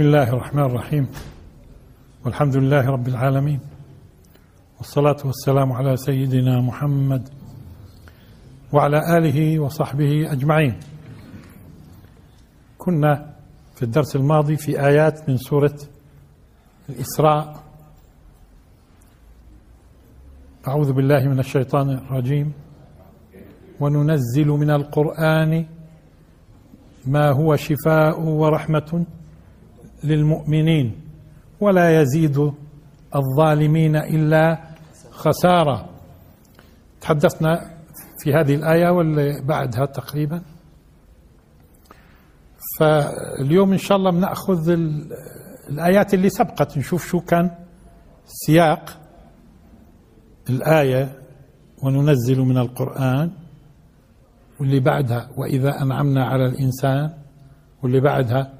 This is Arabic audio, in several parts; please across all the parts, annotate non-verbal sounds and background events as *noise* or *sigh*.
بسم الله الرحمن الرحيم والحمد لله رب العالمين والصلاة والسلام على سيدنا محمد وعلى آله وصحبه أجمعين كنا في الدرس الماضي في آيات من سورة الإسراء أعوذ بالله من الشيطان الرجيم وننزل من القرآن ما هو شفاء ورحمة للمؤمنين ولا يزيد الظالمين إلا خسارة. تحدثنا في هذه الآية واللي بعدها تقريبا. فاليوم إن شاء الله بنأخذ الآيات اللي سبقت. نشوف شو كان سياق الآية وننزل من القرآن واللي بعدها. وإذا أنعمنا على الإنسان واللي بعدها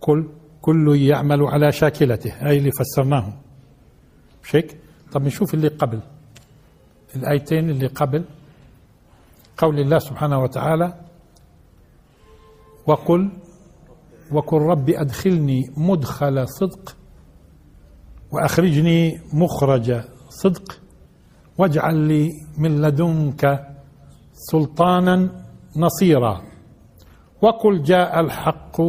كل كل يعمل على شاكلته. هاي اللي فسرناهم مش هيك؟ طب نشوف اللي قبل. الآيتين اللي قبل. قول الله سبحانه وتعالى وقل وقل رب أدخلني مدخل صدق وأخرجني مخرج صدق واجعل لي من لدنك سلطانا نصيرا. وقل جاء الحق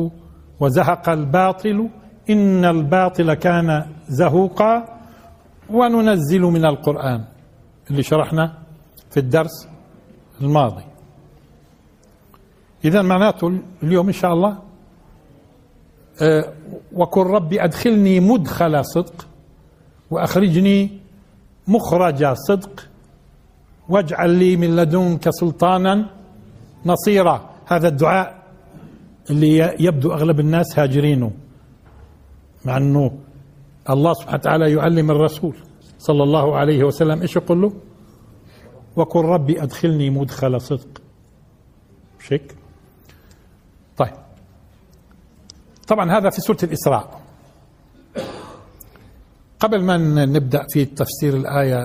وزهق الباطل إن الباطل كان زهوقا وننزل من القرآن. اللي شرحنا في الدرس الماضي. إذا معناته اليوم إن شاء الله أه وقل ربي أدخلني مدخل صدق وأخرجني مخرج صدق واجعل لي من لدنك سلطانا نصيرا. هذا الدعاء اللي يبدو أغلب الناس هاجرينه مع أنه الله سبحانه وتعالى يعلم الرسول صلى الله عليه وسلم إيش يقول له؟ وقل ربي أدخلني مدخل صدق. مش هيك طيب. طبعا هذا في سورة الإسراء. قبل ما نبدأ في تفسير الآية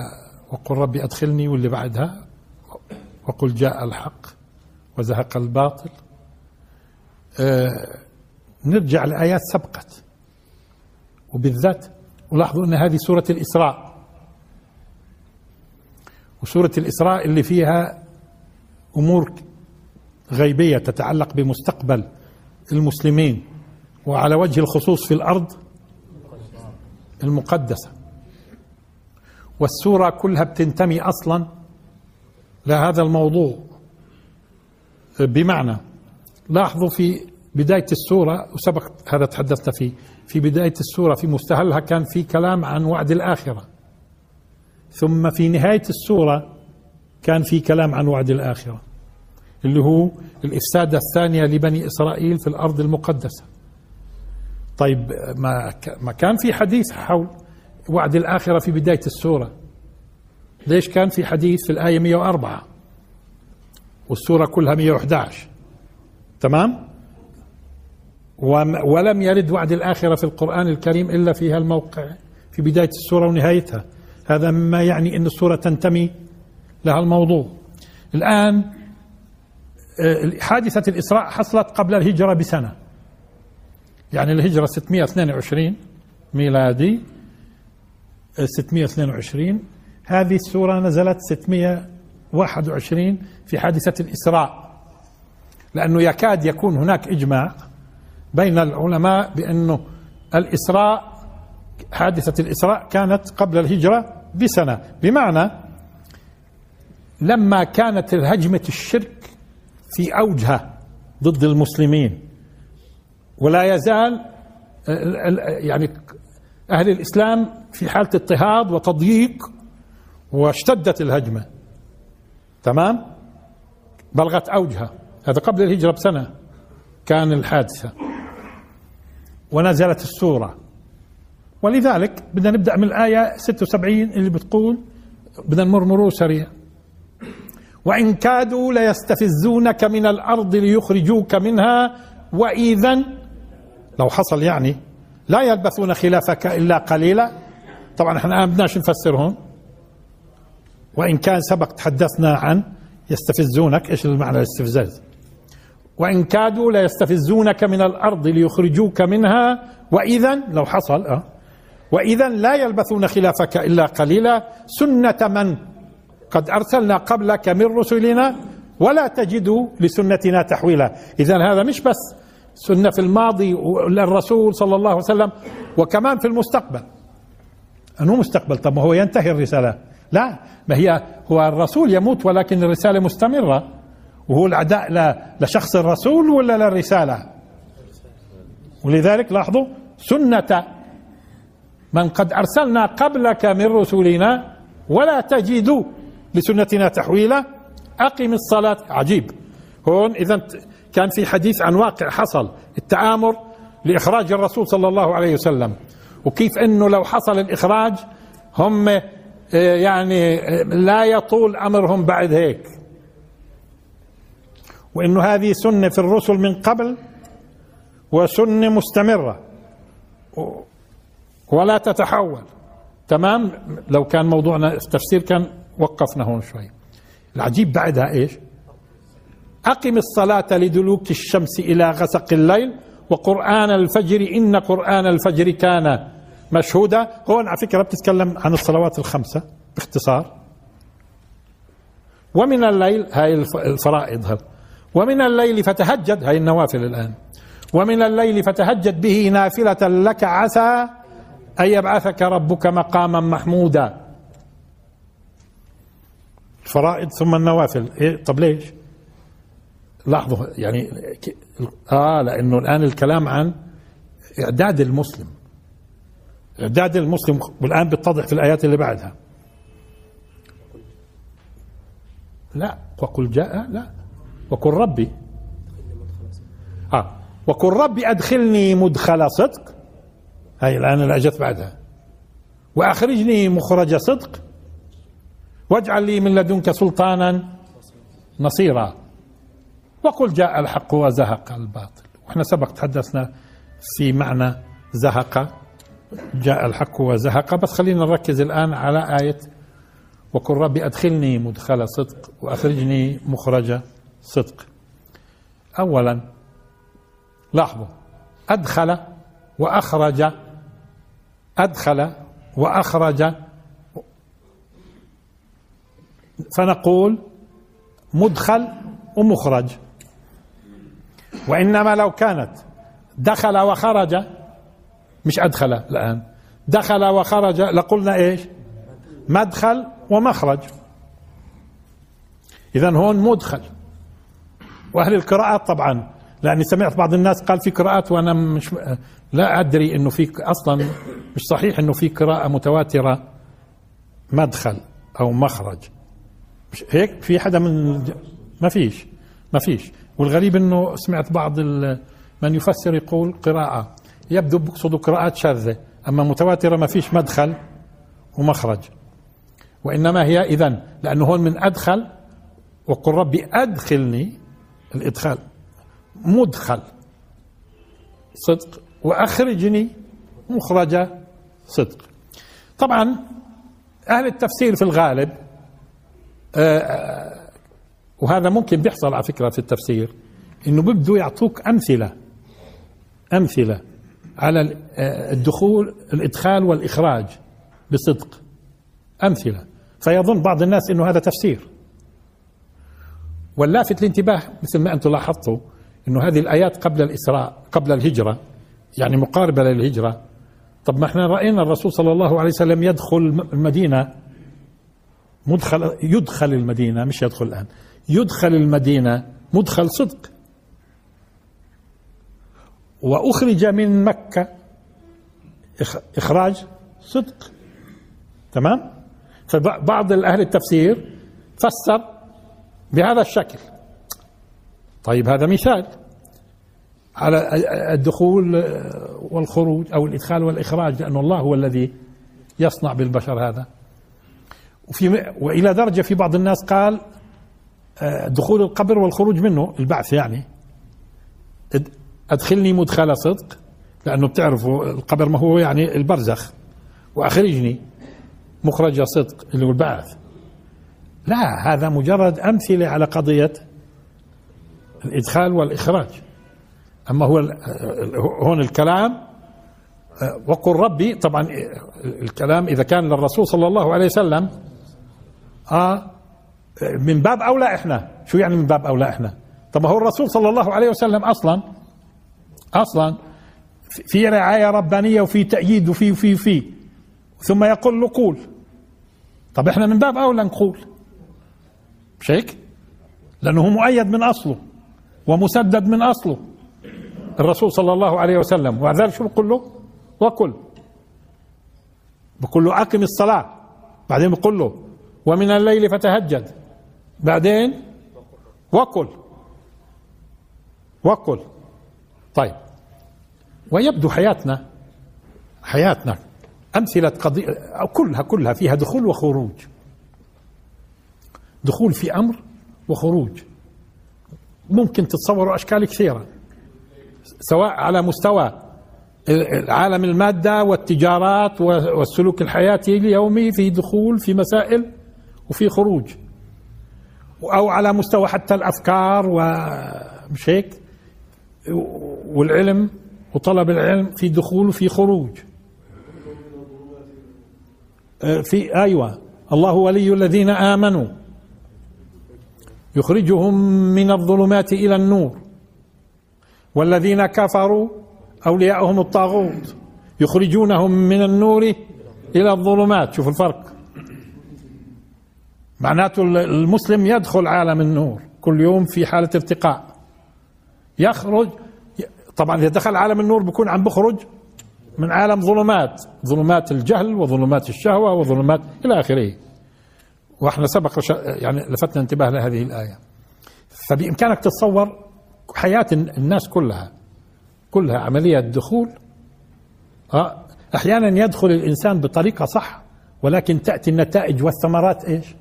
وقل ربي أدخلني واللي بعدها وقل جاء الحق وزهق الباطل نرجع لآيات سبقت. وبالذات ولاحظوا أن هذه سورة الإسراء. وسورة الإسراء اللي فيها أمور غيبية تتعلق بمستقبل المسلمين وعلى وجه الخصوص في الأرض المقدسة. والسورة كلها بتنتمي أصلا لهذا الموضوع. بمعنى لاحظوا في بداية السورة وسبق هذا تحدثنا فيه في بداية السورة في مستهلها كان في كلام عن وعد الآخرة. ثم في نهاية السورة كان في كلام عن وعد الآخرة اللي هو الإفسادة الثانية لبني إسرائيل في الأرض المقدسة. طيب ما ما كان في حديث حول وعد الآخرة في بداية السورة؟ ليش كان في حديث في الآية 104 والسورة كلها 111 تمام؟ ولم يرد وعد الآخرة في القرآن الكريم إلا في هالموقع في بداية السورة ونهايتها. هذا مما يعني أن السورة تنتمي لها الموضوع. الآن حادثة الإسراء حصلت قبل الهجرة بسنة. يعني الهجرة 622 ميلادي 622 هذه السورة نزلت 621 في حادثة الإسراء. لأنه يكاد يكون هناك إجماع بين العلماء بأنه الإسراء حادثة الإسراء كانت قبل الهجرة بسنة. بمعنى لما كانت هجمة الشرك في أوجها ضد المسلمين ولا يزال يعني أهل الإسلام في حالة اضطهاد وتضييق واشتدت الهجمة. تمام؟ بلغت أوجها هذا قبل الهجرة بسنة كان الحادثة ونزلت السورة ولذلك بدنا نبدأ من الآية 76 اللي بتقول بدنا نمر مرور سريع. وإن كادوا ليستفزونك من الأرض ليخرجوك منها وإذا لو حصل يعني لا يلبثون خلافك إلا قليلا. طبعا إحنا ما بدناش نفسرهم وإن كان سبق تحدثنا عن يستفزونك إيش المعنى الاستفزاز؟ وإن كادوا ليستفزونك من الأرض ليخرجوك منها وإذا لو حصل أه وإذا لا يلبثون خلافك إلا قليلا. سنة من؟ قد أرسلنا قبلك من رسلنا ولا تجد لسنتنا تحويلا. إذا هذا مش بس سنة في الماضي للرسول صلى الله عليه وسلم وكمان في المستقبل. أنه مستقبل طب ما هو ينتهي الرسالة. لا ما هي هو الرسول يموت ولكن الرسالة مستمرة. وهو العداء لشخص الرسول ولا للرسالة؟ ولذلك لاحظوا سنة من قد أرسلنا قبلك من رسلنا ولا تجد لسنتنا تحويلا. أقم الصلاة. عجيب. هون إذا كان في حديث عن واقع حصل التآمر لإخراج الرسول صلى الله عليه وسلم. وكيف أنه لو حصل الإخراج هم آه، يعني آه، لا يطول أمرهم بعد هيك. وأنه هذه سنة في الرسل من قبل وسنة مستمرة. ولا تتحول. تمام؟ لو كان موضوعنا التفسير كان وقفنا هون شوي. العجيب بعدها إيش؟ أقم الصلاة لدلوك الشمس إلى غسق الليل وقرآن الفجر إن قرآن الفجر كان مشهودا. هون على فكرة بتتكلم عن الصلوات الخمسة باختصار. ومن الليل هاي الفرائض هل ومن الليل فتهجد هاي النوافل الآن. ومن الليل فتهجد به نافلة لك عسى أن يبعثك ربك مقاما محمودا. الفرائض ثم النوافل. إيه طب ليش؟ لاحظوا يعني آه لأنه الآن الكلام عن إعداد المسلم. إعداد المسلم والآن بيتضح في الآيات اللي بعدها. لا وقل جاء لا. وقل ربي. آه. وقل ربي أدخلني مدخل صدق. هاي الآن اللي أجت بعدها. وأخرجني مخرج صدق. واجعل لي من لدنك سلطانا نصيرا. وقل جاء الحق وزهق الباطل. وإحنا سبق تحدثنا في معنى زهق. جاء الحق وزهق. بس خلينا نركز الآن على آية وقل ربي أدخلني مدخل صدق. وأخرجني مخرج صدق. أولا لاحظوا أدخل وأخرج أدخل وأخرج. فنقول مدخل ومخرج. وإنما لو كانت دخل وخرج مش أدخل الآن دخل وخرج لقلنا إيش؟ مدخل ومخرج. إذا هون مدخل. وأهل القراءات طبعا. لأني سمعت بعض الناس قال في قراءات وأنا مش لا أدري أنه في أصلا مش صحيح أنه في قراءة متواترة مدخل أو مخرج. مش هيك؟ في حدا من ما فيش. ما فيش. والغريب إنه سمعت بعض من يفسر يقول قراءة. يبدو بقصدوا قراءات شاذة. أما متواترة ما فيش مدخل ومخرج. وإنما هي إذا لأنه هون من أدخل وقل ربي أدخلني الإدخال. مدخل. صدق. وأخرجني مخرج صدق. طبعا أهل التفسير في الغالب آه وهذا ممكن بيحصل على فكرة في التفسير إنه بيبدوا يعطوك أمثلة أمثلة على الدخول الإدخال والإخراج بصدق. أمثلة. فيظن بعض الناس إنه هذا تفسير. واللافت الانتباه مثل ما أنتم لاحظتوا إنه هذه الآيات قبل الإسراء قبل الهجرة يعني مقاربة للهجرة. طب ما إحنا رأينا الرسول صلى الله عليه وسلم يدخل المدينة مدخل يدخل المدينة مش يدخل الآن يدخل المدينة مدخل صدق. وأخرج من مكة إخراج صدق. تمام؟ فبعض الأهل التفسير فسر بهذا الشكل. طيب هذا مثال على الدخول والخروج أو الإدخال والإخراج لأن الله هو الذي يصنع بالبشر هذا. وفي وإلى درجة في بعض الناس قال آه، دخول القبر والخروج منه البعث يعني. أدخلني مدخل صدق لأنه بتعرفوا القبر ما هو يعني البرزخ. وأخرجني مخرج صدق اللي هو البعث. لا هذا مجرد أمثلة على قضية الإدخال والإخراج. أما هو هون الكلام وقل ربي طبعا الكلام إذا كان للرسول صلى الله عليه وسلم آه من باب أولى إحنا. شو يعني من باب أولى إحنا؟ طب هو الرسول صلى الله عليه وسلم أصلا أصلا في رعاية ربانية وفي تأييد وفي وفي وفي. ثم يقول له قول طب إحنا من باب أولى نقول. مش هيك؟ لأنه هو مؤيد من أصله ومسدد من أصله. الرسول صلى الله عليه وسلم وذلك شو بقول له؟ وكل. بقول له أقم الصلاة. بعدين بقول له ومن الليل فتهجد. بعدين؟ وكل. وكل. طيب. ويبدو حياتنا حياتنا أمثلة قضية كلها كلها فيها دخول وخروج. دخول في أمر وخروج. ممكن تتصوروا أشكال كثيرة. سواء على مستوى عالم المادة والتجارات والسلوك الحياتي اليومي في دخول في مسائل وفي خروج. أو على مستوى حتى الأفكار ومش هيك؟ والعلم وطلب العلم في دخول وفي خروج. في أيوه. الله ولي الذين آمنوا. يخرجهم من الظلمات إلى النور. والذين كفروا اولياءهم الطاغوت يخرجونهم من النور إلى الظلمات. شوف الفرق. معناته المسلم يدخل عالم النور كل يوم في حالة ارتقاء. يخرج طبعا إذا دخل عالم النور بكون عم بخرج من عالم ظلمات ظلمات الجهل وظلمات الشهوة وظلمات إلى آخره. وإحنا سبق يعني لفتنا انتباه لهذه الآية. فبإمكانك تتصور حياة الناس كلها كلها عملية دخول آه، أحيانا يدخل الإنسان بطريقة صح ولكن تأتي النتائج والثمرات إيش؟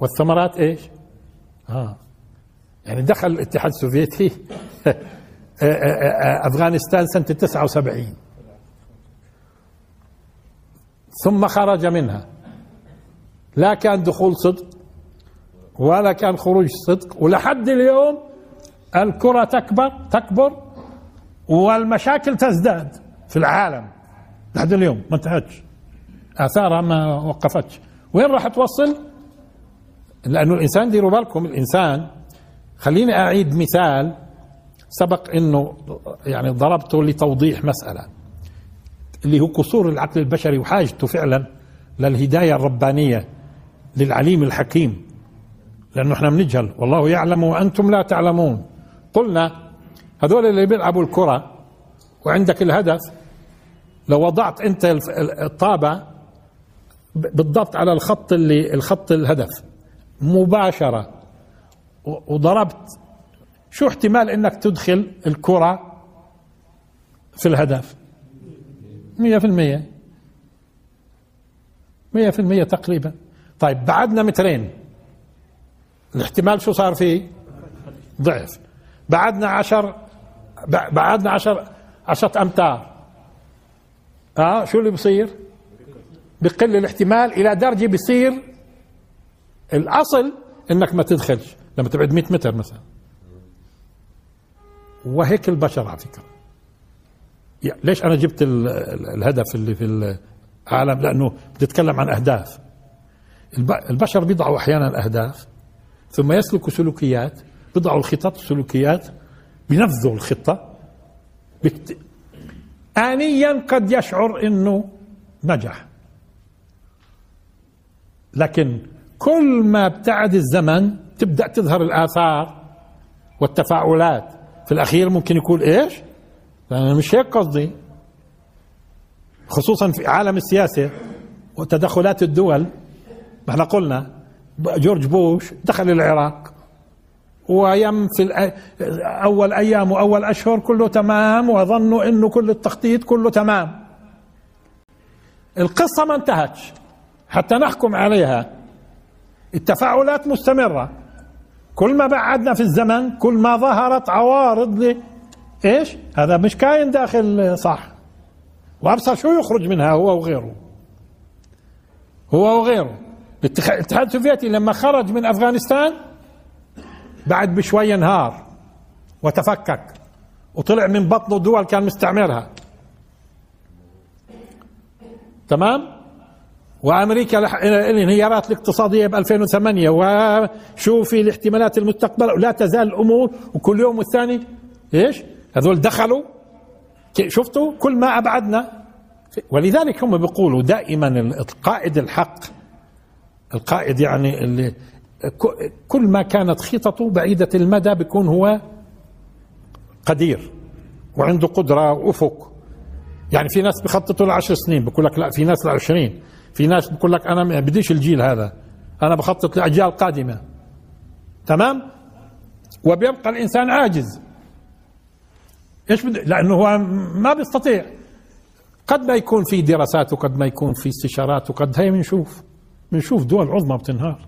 والثمرات إيش؟ آه. يعني دخل الاتحاد السوفيتي *laughs* آه، آه، أفغانستان سنة 79 ثم خرج منها. لا كان دخول صدق ولا كان خروج صدق ولحد اليوم الكرة تكبر تكبر والمشاكل تزداد في العالم. لحد اليوم ما انتهتش. آثارها ما وقفتش. وين راح توصل؟ لأنه الإنسان ديروا بالكم الإنسان خليني أعيد مثال سبق إنه يعني ضربته لتوضيح مسألة اللي هو قصور العقل البشري وحاجته فعلا للهداية الربانية. للعليم الحكيم لأنه إحنا بنجهل والله يعلم وأنتم لا تعلمون. قلنا هذول اللي بيلعبوا الكرة وعندك الهدف لو وضعت أنت الطابة بالضبط على الخط اللي الخط الهدف مباشرة وضربت شو احتمال إنك تدخل الكرة في الهدف؟ مية في المية. مية في المية تقريبا. طيب بعدنا مترين. الاحتمال شو صار فيه؟ ضعف. بعدنا عشر بعدنا عشر عشرة أمتار. آه شو اللي بصير؟ بقل الاحتمال إلى درجة بصير الأصل إنك ما تدخلش. لما تبعد 100 متر مثلا. وهيك البشر على فكرة. ليش أنا جبت الهدف اللي في العالم؟ لأنه بتتكلم عن أهداف. البشر بيضعوا أحيانا اهداف ثم يسلكوا سلوكيات بيضعوا الخطط والسلوكيات بينفذوا الخطة. بكت... آنيا قد يشعر إنه نجح. لكن كل ما ابتعد الزمن تبدأ تظهر الآثار والتفاعلات. في الأخير ممكن يكون إيش؟ أنا مش هيك قصدي. خصوصا في عالم السياسة وتدخلات الدول إحنا قلنا جورج بوش دخل العراق ويم في أول أيام وأول أشهر كله تمام وظنوا إنه كل التخطيط كله تمام. القصة ما انتهتش. حتى نحكم عليها. التفاعلات مستمرة. كل ما بعدنا في الزمن كل ما ظهرت عوارض ل إيش؟ هذا مش كاين داخل صح. وأبصر شو يخرج منها هو وغيره. هو وغيره. الاتحاد السوفيتي لما خرج من أفغانستان بعد بشوي انهار وتفكك وطلع من بطنه دول كان مستعمرها. تمام؟ وأمريكا الانهيارات الاقتصادية ب 2008 وشوفي الاحتمالات المستقبل لا تزال الأمور وكل يوم والثاني إيش؟ هذول دخلوا. شفتوا؟ كل ما أبعدنا. ولذلك هم بيقولوا دائما القائد الحق القائد يعني اللي كل ما كانت خططه بعيدة المدى بيكون هو قدير وعنده قدرة وأفق. يعني في ناس بخططوا لعشر سنين بقول لك لا في ناس لعشرين في ناس بقول لك أنا ما بديش الجيل هذا أنا بخطط لأجيال قادمة. تمام؟ وبيبقى الإنسان عاجز. إيش بده؟ لأنه هو ما بيستطيع. قد ما يكون في دراسات وقد ما يكون في استشارات وقد هي بنشوف بنشوف دول عظمى بتنهار.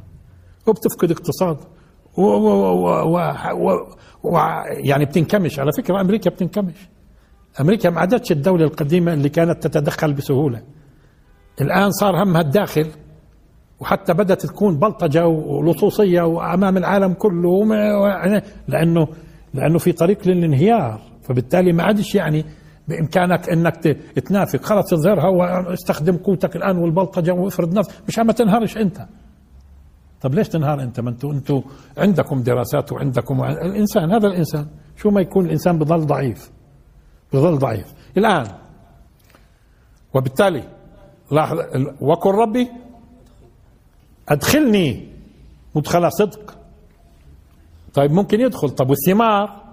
وبتفقد اقتصاد. و, و, و, و, و يعني بتنكمش. على فكرة أمريكا بتنكمش. أمريكا ما عادتش الدولة القديمة اللي كانت تتدخل بسهولة. الآن صار همها الداخل. وحتى بدأت تكون بلطجة ولصوصية وأمام العالم كله. لأنه لأنه في طريق للانهيار. فبالتالي ما عادش يعني بإمكانك إنك تنافق. خلص اظهرها واستخدم قوتك الآن والبلطجة وافرض نفسك مش ما تنهارش أنت. طب ليش تنهار أنت؟ ما أنتوا أنتوا عندكم دراسات وعندكم الإنسان. هذا الإنسان. شو ما يكون الإنسان بضل ضعيف. بضل ضعيف. الآن وبالتالي لاحظ وقل ربي أدخلني مدخل صدق. طيب ممكن يدخل. طب والثمار؟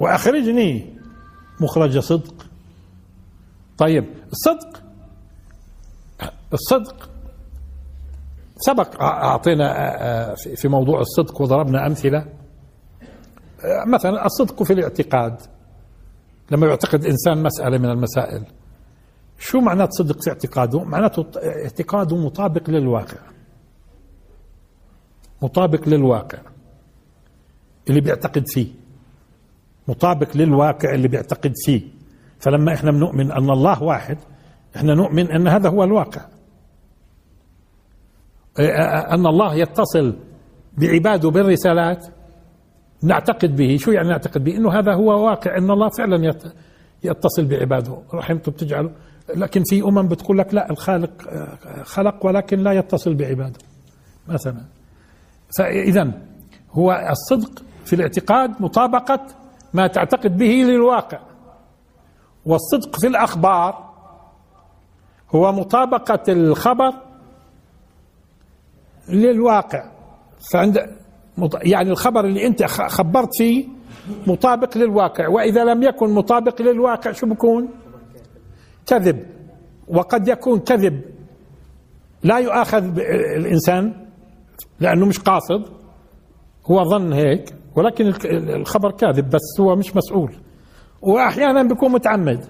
وآخرجني. مخرج صدق. طيب الصدق الصدق سبق. أعطينا في موضوع الصدق وضربنا أمثلة. مثلا الصدق في الاعتقاد. لما يعتقد إنسان مسألة من المسائل. شو معنات صدق في اعتقاده؟ معناته اعتقاده مطابق للواقع. مطابق للواقع. اللي بيعتقد فيه. مطابق للواقع اللي بيعتقد فيه. فلما إحنا بنؤمن أن الله واحد إحنا نؤمن أن هذا هو الواقع. أن الله يتصل بعباده بالرسالات نعتقد به. شو يعني نعتقد به؟ إنه هذا هو واقع إن الله فعلا يتصل بعباده. رحمته بتجعله. لكن في أمم بتقول لك لا الخالق خلق ولكن لا يتصل بعباده مثلا. فاذا هو الصدق في الاعتقاد مطابقة ما تعتقد به للواقع. والصدق في الأخبار هو مطابقة الخبر للواقع. فعند يعني الخبر اللي أنت خبرت فيه مطابق للواقع. وإذا لم يكن مطابق للواقع شو بكون؟ كذب. وقد يكون كذب. لا يؤاخذ الإنسان لأنه مش قاصد. هو ظن هيك. ولكن الخبر كاذب بس هو مش مسؤول. واحيانا بيكون متعمد.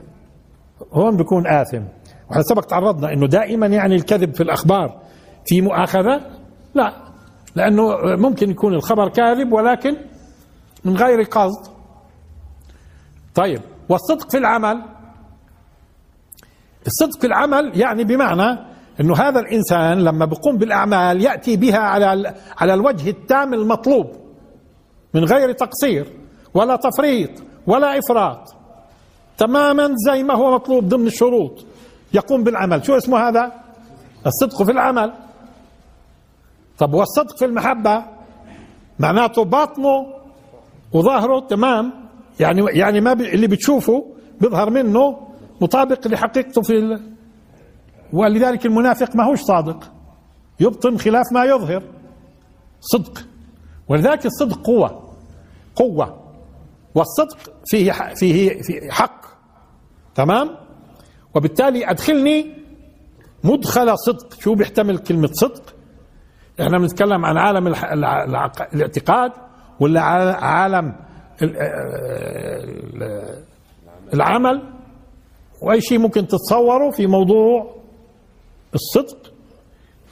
هون بيكون آثم. وإحنا سبق تعرضنا إنه دائما يعني الكذب في الأخبار في مؤاخذة؟ لا. لأنه ممكن يكون الخبر كاذب ولكن من غير قصد. طيب والصدق في العمل. الصدق في العمل يعني بمعنى إنه هذا الإنسان لما بيقوم بالأعمال يأتي بها على على الوجه التام المطلوب. من غير تقصير ولا تفريط ولا إفراط. تماما زي ما هو مطلوب ضمن الشروط. يقوم بالعمل. شو اسمه هذا؟ الصدق في العمل. طب والصدق في المحبة؟ معناته باطنه وظاهره تمام. يعني يعني ما اللي بتشوفه بيظهر منه مطابق لحقيقته في ال... ولذلك المنافق ما هوش صادق. يبطن خلاف ما يظهر. صدق. ولذلك الصدق قوة. قوة والصدق فيه فيه فيه حق. تمام؟ وبالتالي أدخلني مدخل صدق. شو بيحتمل كلمة صدق؟ إحنا بنتكلم عن عالم الاعتقاد ولا عالم العمل؟ وأي شيء ممكن تتصوره في موضوع الصدق.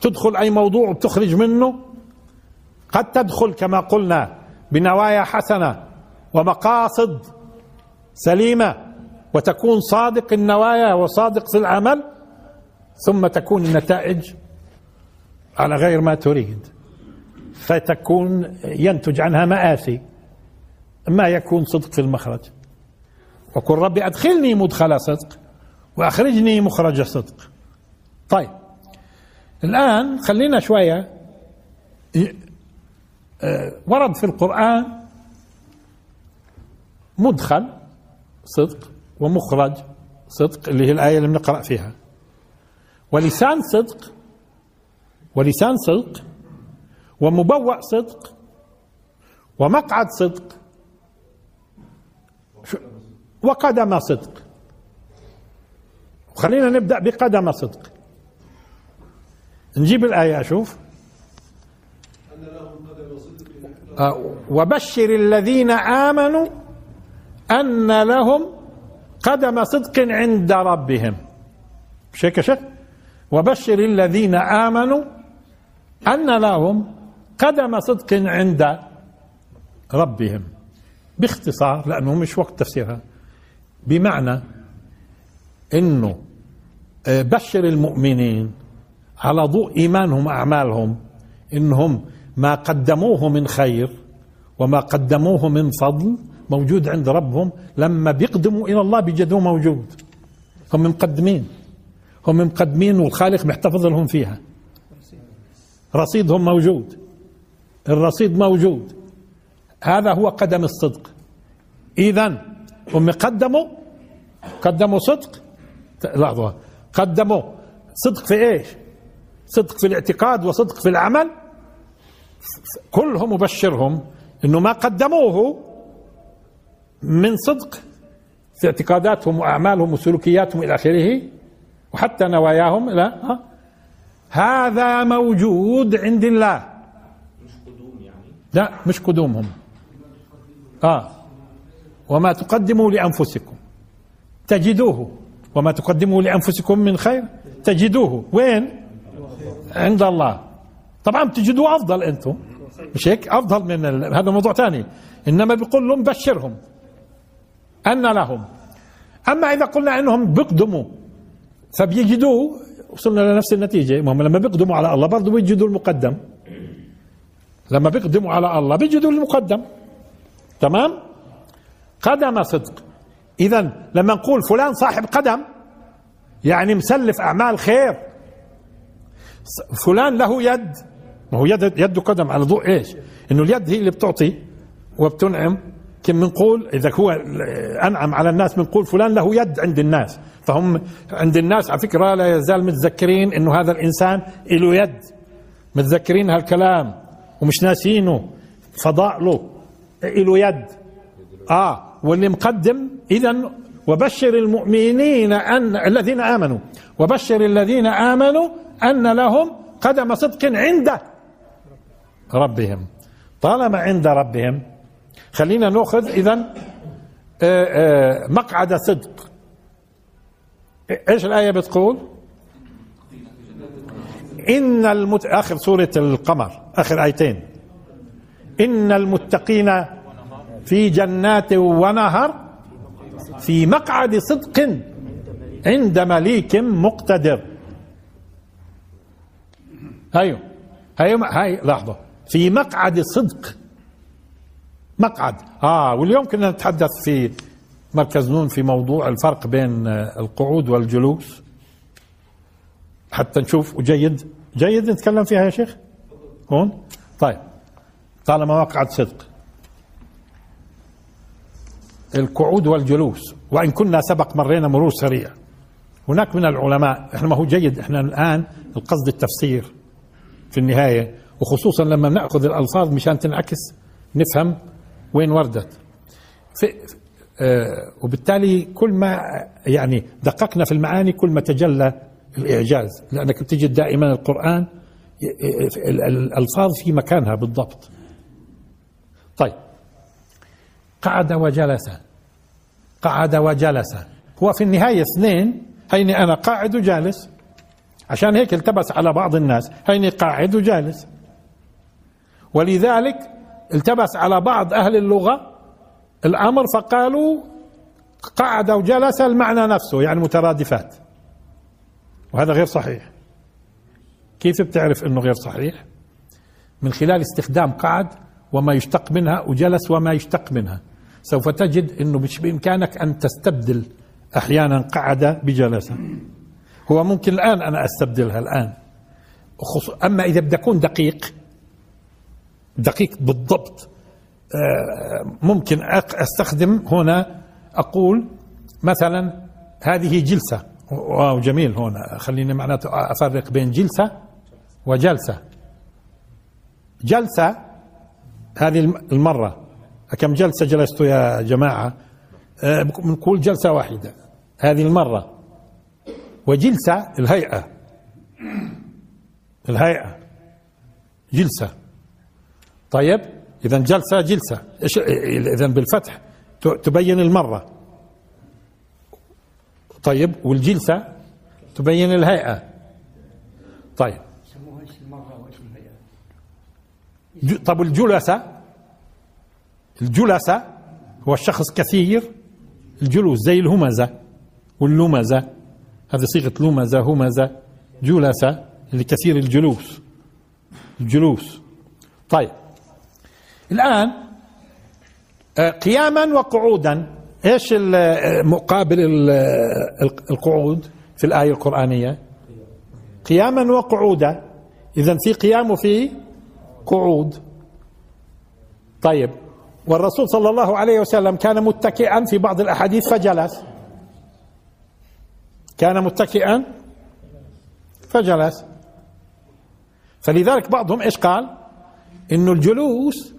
تدخل أي موضوع وبتخرج منه. قد تدخل كما قلنا بنوايا حسنة ومقاصد سليمة وتكون صادق النوايا وصادق في العمل ثم تكون النتائج على غير ما تريد. فتكون ينتج عنها مآسي ما يكون صدق في المخرج. وقل ربي أدخلني مدخل صدق وأخرجني مخرج صدق. طيب الآن خلينا شوية ورد في القرآن مدخل صدق ومخرج صدق اللي هي الآية اللي بنقرأ فيها. ولسان صدق ولسان صدق ومبوأ صدق ومقعد صدق. وقدم صدق. خلينا نبدأ بقدم صدق. نجيب الآية أشوف آه، وبشر الذين آمنوا أن لهم قدم صدق عند ربهم. هيك شيخ وبشر الذين آمنوا أن لهم قدم صدق عند ربهم. باختصار لأنه مش وقت تفسيرها بمعنى أنه آه، بشر المؤمنين على ضوء إيمانهم أعمالهم إنهم ما قدموه من خير وما قدموه من فضل موجود عند ربهم لما بيقدموا إلى الله بيجدوه موجود. هم مقدمين. هم مقدمين والخالق محتفظ لهم فيها. رصيدهم موجود. الرصيد موجود. هذا هو قدم الصدق. إذا هم قدموا. قدموا صدق. لحظة. قدموا. صدق في إيش؟ صدق في الاعتقاد وصدق في العمل. كلهم مبشرهم إنه ما قدموه من صدق في اعتقاداتهم وأعمالهم وسلوكياتهم إلى آخره وحتى نواياهم لا هذا موجود عند الله. مش قدوم يعني؟ لا مش قدومهم. آه. وما تقدموا لأنفسكم. تجدوه. وما تقدموا لأنفسكم من خير تجدوه. وين؟ عند الله. طبعا بتجدوه أفضل أنتم. مش هيك؟ أفضل من ال... هذا موضوع ثاني إنما بيقول لهم بشرهم. أن لهم. أما إذا قلنا إنهم بيقدموا فبيجدوه. وصلنا لنفس النتيجة. هم لما بيقدموا على الله برضه بيجدوا المقدم. لما بيقدموا على الله بيجدوا المقدم. تمام؟ قدم صدق. اذا لما نقول فلان صاحب قدم يعني مسلف أعمال خير. فلان له يد. ما هو يد يده قدم على ضوء إيش؟ إنه اليد هي اللي بتعطي وبتنعم. كم بنقول إذا هو أنعم على الناس بنقول فلان له يد عند الناس. فهم عند الناس على فكرة لا يزال متذكرين إنه هذا الإنسان له يد. متذكرين هالكلام. ومش ناسينه. فضاء له له يد. آه. واللي مقدم اذا وبشر المؤمنين أن الذين آمنوا. وبشر الذين آمنوا أن لهم قدم صدق عند ربهم. طالما عند ربهم خلينا نأخذ إذا آه، آه، مقعد صدق. إيش الآية بتقول؟ إن المت... آخر سورة القمر آخر آيتين. إن المتقين في جنات ونهر في مقعد صدق عند مليك مقتدر. هاي هاي هاي لحظة. في مقعد صدق. مقعد. آه واليوم كنا نتحدث في مركز نون في موضوع الفرق بين القعود والجلوس. حتى نشوف جيد جيد نتكلم فيها يا شيخ؟ هون؟ طيب. طالما مقعد صدق. القعود والجلوس. وإن كنا سبق مرينا مرور سريع. هناك من العلماء إحنا ما هو جيد إحنا الآن القصد التفسير في النهاية. وخصوصا لما نأخذ الألفاظ مشان تنعكس نفهم وين وردت. في آه وبالتالي كل ما يعني دققنا في المعاني كل ما تجلى الإعجاز لأنك بتجد دائما القرآن الألفاظ في مكانها بالضبط. طيب. قعد وجلس. قعد وجلس. هو في النهاية اثنين هيني أنا قاعد وجالس. عشان هيك التبس على بعض الناس هيني قاعد وجالس. ولذلك التبس على بعض أهل اللغة الأمر فقالوا قعد وجلس المعنى نفسه يعني مترادفات. وهذا غير صحيح. كيف بتعرف إنه غير صحيح؟ من خلال استخدام قعد وما يشتق منها وجلس وما يشتق منها. سوف تجد إنه مش بإمكانك أن تستبدل أحيانا قعد بجلس هو ممكن الآن أنا أستبدلها الآن. أما إذا بدي أكون دقيق دقيق بالضبط. آه، ممكن أستخدم هنا أقول مثلا هذه جلسة. واو جميل. هنا خليني معناته أفرق بين جلسة وجلسة. جلسة هذه المرة. كم جلسة جلست يا جماعة؟ آه، بنقول جلسة واحدة. هذه المرة. وجلسة الهيئة. الهيئة. جلسة. طيب اذا جلسة جلسة. اذا بالفتح تبين المرة. طيب والجلسة تبين الهيئة. طيب. طب الجلسة الجلسة هو الشخص كثير. الجلوس زي الهمزة واللمزة. هذه صيغة لمزة همزة. جلسة اللي كثير الجلوس. الجلوس. طيب. الآن آه، قياما وقعودا. إيش مقابل القعود في الآية القرآنية؟ قياما وقعودا. إذا في قيام وفي قعود. طيب والرسول صلى الله عليه وسلم كان متكئا في بعض الأحاديث فجلس. كان متكئا فجلس. فلذلك بعضهم إيش قال؟ إنه الجلوس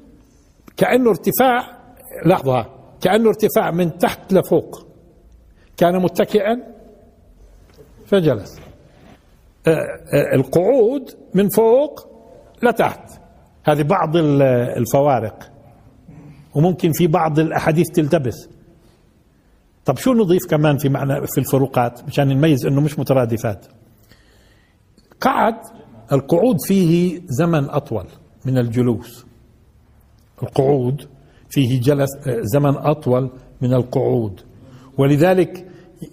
كأنه ارتفاع لحظة كأنه ارتفاع من تحت لفوق. كان متكئا؟ فجلس. آه، آه، القعود من فوق لتحت. هذه بعض الفوارق. وممكن في بعض الأحاديث تلتبس. طب شو نضيف كمان في معنى في الفروقات؟ مشان نميز إنه مش مترادفات. قعد القعود فيه زمن أطول من الجلوس. القعود فيه جلس زمن أطول من القعود. ولذلك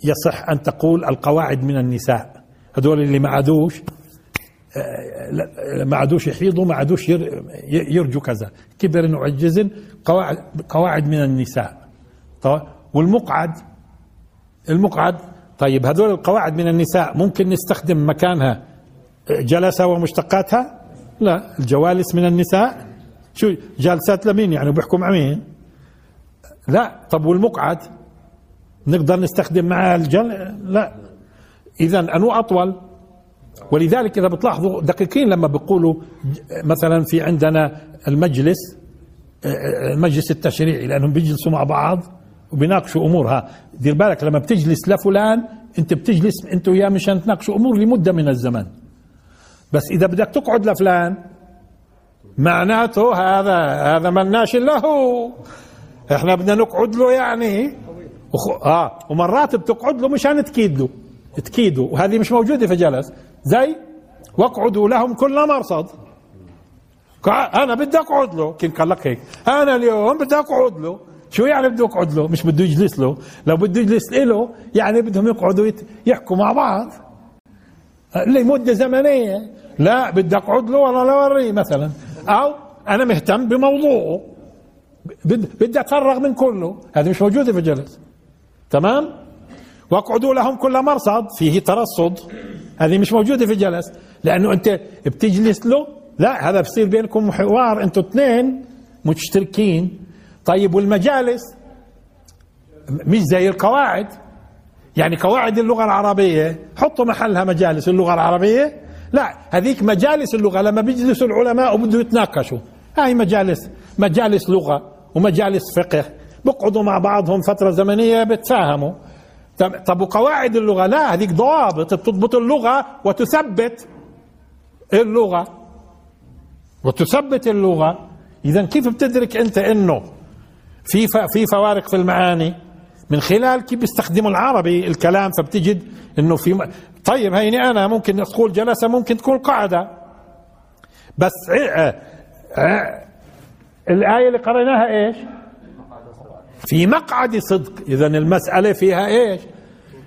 يصح أن تقول القواعد من النساء. هذول اللي ما عادوش ما عادوش يحيضوا ما عادوش يرجوا كذا. كبر وعجز قواعد قواعد من النساء. والمقعد المقعد طيب هذول القواعد من النساء ممكن نستخدم مكانها جلسة ومشتقاتها؟ لا الجوالس من النساء؟ شو جالسات لمين؟ يعني بيحكوا مع مين؟ لا طب والمقعد؟ نقدر نستخدم معها الجل؟ لا. اذا أنو أطول؟ ولذلك إذا بتلاحظوا دقيقين لما بيقولوا مثلا في عندنا المجلس المجلس التشريعي لأنهم بيجلسوا مع بعض وبيناقشوا امورها دير بالك لما بتجلس لفلان أنت بتجلس أنت وياه مشان تناقشوا أمور لمدة من الزمن. بس إذا بدك تقعد لفلان معناته هذا هذا مناش له إحنا بدنا نقعد له يعني. آه ومرات بتقعد له مشان تكيد له تكيده وهذه مش موجودة في جلس. زي واقعدوا لهم كل مرصد. أنا بدي أقعد له. كان قال لك هيك. أنا اليوم بدي أقعد له. شو يعني بده يقعد له؟ مش بده يجلس له. لو بده يجلس له يعني بدهم يقعدوا يحكوا مع بعض. لمدة زمنية. لا بدي أقعد له ولا لا أوريه مثلا. أو أنا مهتم بموضوعه بدي أتفرغ من كله. هذه مش موجودة في الجلس تمام؟ واقعدوا لهم كل مرصد. فيه ترصد. هذه مش موجودة في الجلس لأنه أنت بتجلس له. لا هذا بصير بينكم حوار أنتوا اثنين مشتركين. طيب والمجالس؟ مش زي القواعد. يعني قواعد اللغة العربية. حطوا محلها مجالس. اللغة العربية لا هذيك مجالس اللغة. لما بيجلسوا العلماء وبده يتناقشوا هاي مجالس مجالس لغة ومجالس فقه. بقعدوا مع بعضهم فترة زمنية بتفاهموا. طب وقواعد اللغة؟ لا هذيك ضوابط بتضبط اللغة وتثبت اللغة. وتثبت اللغة. إذا كيف بتدرك أنت إنه في في فوارق في المعاني؟ من خلال كيف بيستخدموا العربي الكلام فبتجد إنه في طيب هيني أنا ممكن تقول جلسة ممكن تكون قاعدة. بس آه آه الآية اللي قريناها إيش؟ في مقعد صدق. اذا المسألة فيها إيش؟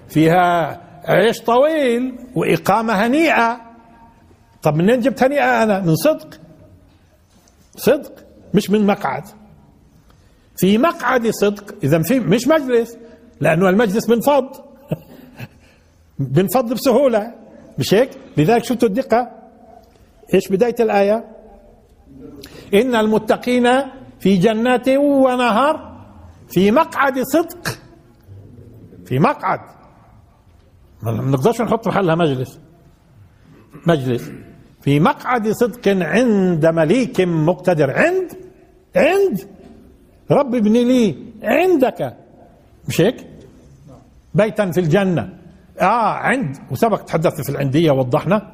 فيها عيش طويل وإقامة هنيئة. طب منين جبت هنيئة أنا؟ من صدق. صدق مش من مقعد. في مقعد صدق. اذا في مش مجلس لأنه المجلس بنفض بنفض بسهولة. مش هيك؟ لذلك شفتوا الدقه إيش بداية الآية؟ إن المتقين في جنات ونهر في مقعد صدق. في مقعد. ما نقدرش نحط محلها مجلس. مجلس. في مقعد صدق عند مليك مقتدر. عند؟ عند؟ رب ابني لي عندك. مش هيك؟ بيتا في الجنة. آه عند. وسبق تحدثنا في العندية وضحنا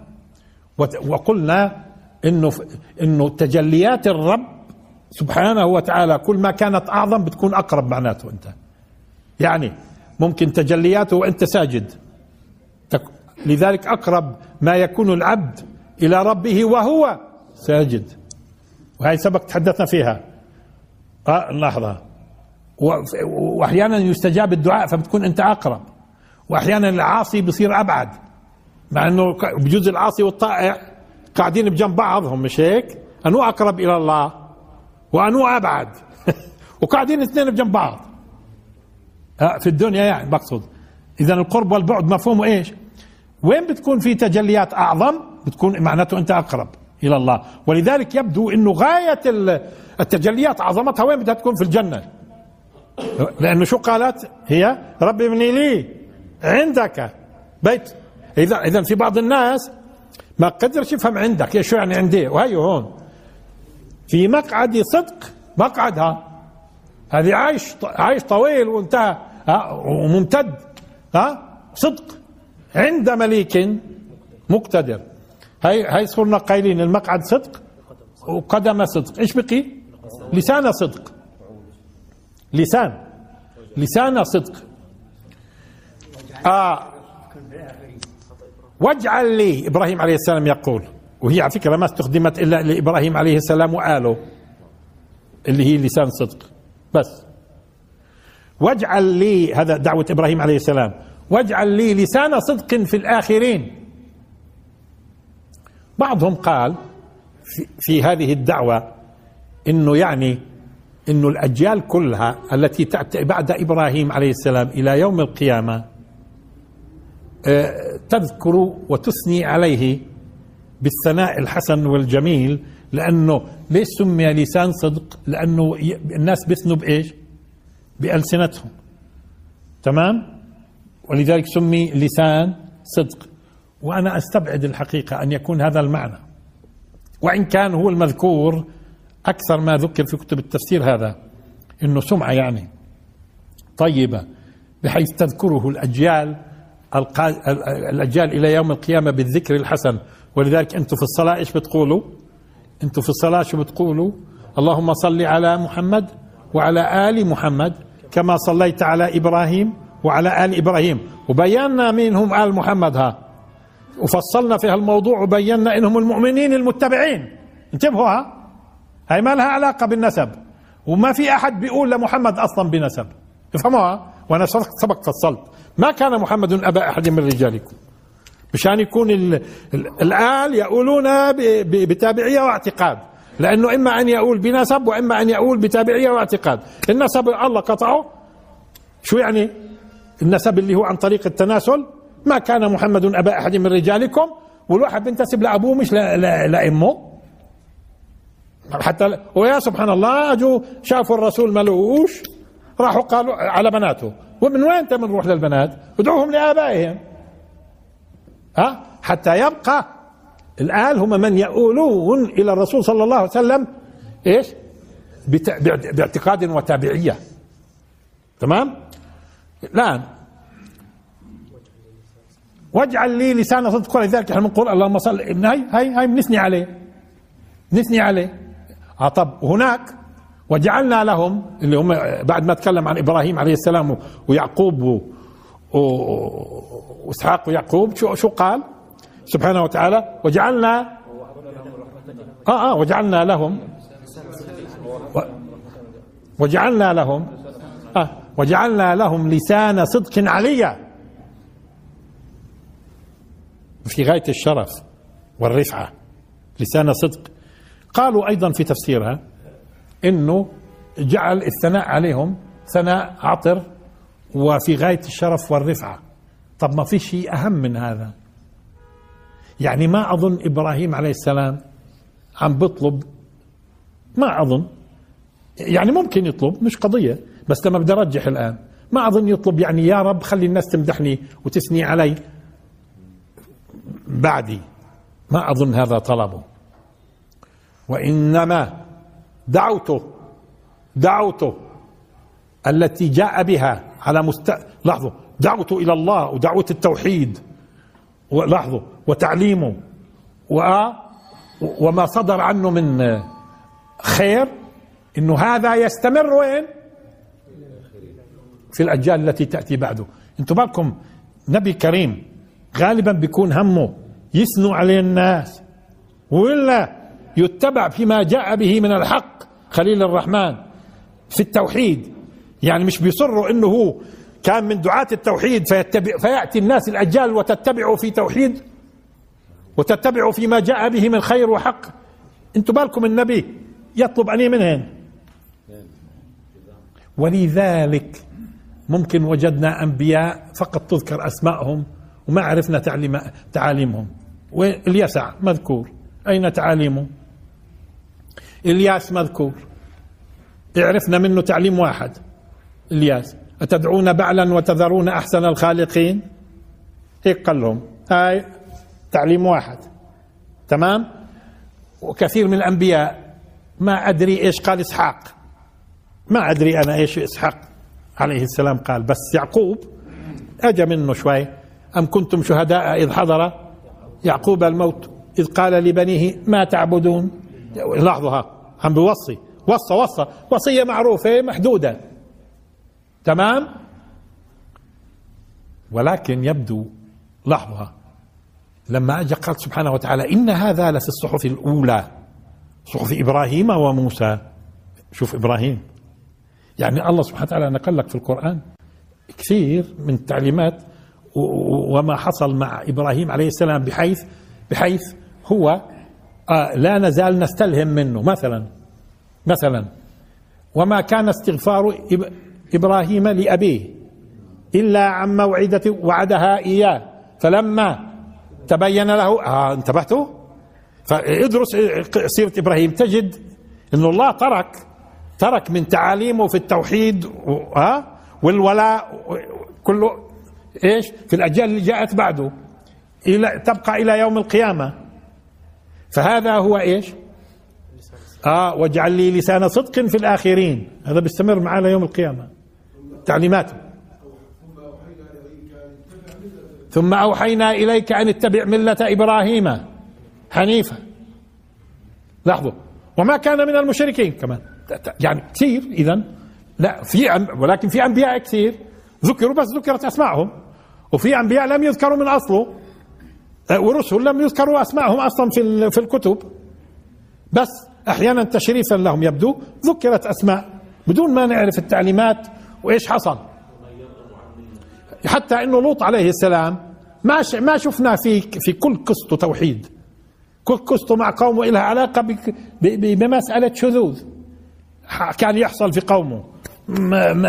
وقلنا إنه إنه تجليات الرب سبحانه وتعالى كل ما كانت أعظم بتكون أقرب معناته أنت. يعني ممكن تجلياته وأنت ساجد. لذلك أقرب ما يكون العبد إلى ربه وهو ساجد. وهي سبق تحدثنا فيها. آه لحظة. وأحيانا يستجاب الدعاء فبتكون أنت أقرب. وأحيانا العاصي بصير أبعد مع إنه بجوز العاصي والطائع قاعدين بجنب بعضهم مش هيك؟ أنو أقرب إلى الله؟ وأنو أبعد؟ *laughs* وقاعدين اثنين بجنب بعض. آه، في الدنيا يعني بقصد. اذا القرب والبعد مفهومه إيش؟ وين بتكون في تجليات أعظم؟ بتكون معناته أنت أقرب إلى الله. ولذلك يبدو إنه غاية التجليات عظمتها وين بدها تكون؟ في الجنة. لأنه شو قالت هي؟ رب ابني لي. عندك. بيت. اذا إذا في بعض الناس ما قدرش يفهم عندك. شو يعني عندي؟ وهي هون. في مقعد صدق مقعدها. هذه عايش عايش طويل وانتهى. وممتد. ها صدق. عند مليك مقتدر. هاي هاي صرنا قايلين المقعد صدق وقدم صدق. إيش بقي؟ لسان صدق. لسان. لسان صدق. آه. واجعل لي إبراهيم عليه السلام يقول وهي على فكرة ما استخدمت إلا لإبراهيم عليه السلام وآله اللي هي لسان صدق. بس. واجعل لي هذا دعوة إبراهيم عليه السلام واجعل لي لسان صدق في الآخرين. بعضهم قال في, في هذه الدعوة إنه يعني إنه الأجيال كلها التي تأتي بعد إبراهيم عليه السلام إلى يوم القيامة تذكر وتثني عليه بالثناء الحسن والجميل لأنه ليش سمي لسان صدق؟ لأنه الناس بيثنوا بإيش؟ بألسنتهم تمام؟ ولذلك سمي لسان صدق وأنا أستبعد الحقيقة أن يكون هذا المعنى وإن كان هو المذكور أكثر ما ذكر في كتب التفسير هذا إنه سمعة يعني طيبة بحيث تذكره الأجيال الأجيال إلى يوم القيامة بالذكر الحسن. ولذلك أنتم في الصلاة إيش بتقولوا؟ أنتم في الصلاة شو بتقولوا؟ اللهم صل على محمد وعلى آل محمد كما صليت على إبراهيم وعلى آل إبراهيم. وبينا مين هم آل محمد ها. وفصلنا في هالموضوع وبينا إنهم المؤمنين المتبعين. انتبهوا ها. هاي ما لها علاقة بالنسب. وما في أحد بيقول لمحمد أصلا بنسب. افهموها وأنا سبق فصلت. ما كان محمد أبا أحد من رجالكم. مشان يكون ال ال الآل يقولون بتابعية واعتقاد. لأنه إما أن يقول بنسب وإما أن يقول بتابعية واعتقاد. النسب الله قطعه. شو يعني؟ النسب اللي هو عن طريق التناسل. ما كان محمد أبا أحد من رجالكم. والواحد بينتسب لأبوه مش لأمه. حتى ويا سبحان الله اجوا شافوا الرسول ملوش راحوا قالوا على بناته. ومن وين انت بنروح للبنات؟ ادعوهم لآبائهم. ها؟ حتى يبقى الآل هم من يؤولون إلى الرسول صلى الله عليه وسلم إيش؟ باعتقاد وتابعية. تمام؟ الآن واجعل لي لسان صدق ولذلك إحنا بنقول اللهم صل هاي هاي هاي بنثني عليه. نثني عليه. آه طب هناك وجعلنا لهم اللي هم بعد ما تكلم عن إبراهيم عليه السلام ويعقوب وإسحاق ويعقوب شو شو قال؟ سبحانه وتعالى وجعلنا آه آه وجعلنا لهم وجعلنا لهم آه وجعلنا لهم لسان صدق عليا في غاية الشرف والرفعة لسان صدق قالوا أيضا في تفسيرها أنه جعل الثناء عليهم ثناء عطر وفي غاية الشرف والرفعة. طب ما في شيء أهم من هذا. يعني ما أظن إبراهيم عليه السلام عم بطلب ما أظن. يعني ممكن يطلب مش قضية. بس لما بدي أرجح الآن ما أظن يطلب يعني يا رب خلي الناس تمدحني وتثني علي. بعدي ما أظن هذا طلبه. وإنما دعوته دعوته التي جاء بها على مست لاحظوا دعوته إلى الله ودعوة التوحيد لاحظوا وتعليمه و وما صدر عنه من خير إنه هذا يستمر وين؟ في الأجيال التي تأتي بعده. أنتم بالكم نبي كريم غالبا بيكون همه يثنوا عليه الناس ولا؟ يتبع فيما جاء به من الحق خليل الرحمن في التوحيد. يعني مش بيصروا إنه هو كان من دعاة التوحيد فيتبع فيأتي الناس الأجيال وتتبع في توحيد وتتبع فيما جاء به من خير وحق. أنتم بالكم النبي يطلب أني منهن ولذلك ممكن وجدنا أنبياء فقط تذكر أسماءهم وما عرفنا تعليم تعاليمهم. واليسع مذكور. أين تعاليمه؟ إلياس مذكور. عرفنا منه تعليم واحد. إلياس. أتدعون بعلا وتذرون أحسن الخالقين؟ هيك قال لهم. هاي تعليم واحد. تمام؟ وكثير من الأنبياء ما أدري إيش قال إسحاق. ما أدري أنا إيش إسحاق عليه السلام قال. بس يعقوب أجا منه شوي. أم كنتم شهداء إذ حضر يعقوب الموت إذ قال لبنيه ما تعبدون؟ لاحظوا عم بوصي. وصى وصى. وصية معروفة محدودة. تمام؟ ولكن يبدو لحظة لما أجى قال سبحانه وتعالى إن هذا لفي الصحف الأولى. صحف إبراهيم وموسى. شوف إبراهيم. يعني الله سبحانه وتعالى نقل لك في القرآن كثير من التعليمات وما حصل مع إبراهيم عليه السلام بحيث بحيث هو آه لا نزال نستلهم منه. مثلا مثلا وما كان استغفار إبراهيم لأبيه إلا عن موعدة وعدها إياه. فلما تبين له آه انتبهتوا؟ فادرس سيرة إبراهيم. تجد أن الله ترك ترك من تعاليمه في التوحيد آه والولاء كله إيش؟ في الأجيال اللي جاءت بعده. إلى تبقى إلى يوم القيامة. فهذا هو إيش؟ آه واجعل لي لسان صدق في الآخرين. هذا بيستمر معنا يوم القيامة. تعليماته ثم أوحينا إليك أن اتبع ملة إبراهيم حنيفا. لاحظوا. وما كان من المشركين كمان. يعني كثير إذا لا في ولكن في أنبياء كثير. ذكروا بس ذكرت أسماءهم. وفي أنبياء لم يذكروا من أصله. ورسل لم يذكروا أسماءهم أصلا في في الكتب. بس أحيانا تشريفا لهم يبدو ذكرت أسماء بدون ما نعرف التعليمات وإيش حصل. حتى إنه لوط عليه السلام ما ما شفنا في في كل قصته توحيد. كل قصته مع قومه لها علاقة بمسألة شذوذ. كان يحصل في قومه.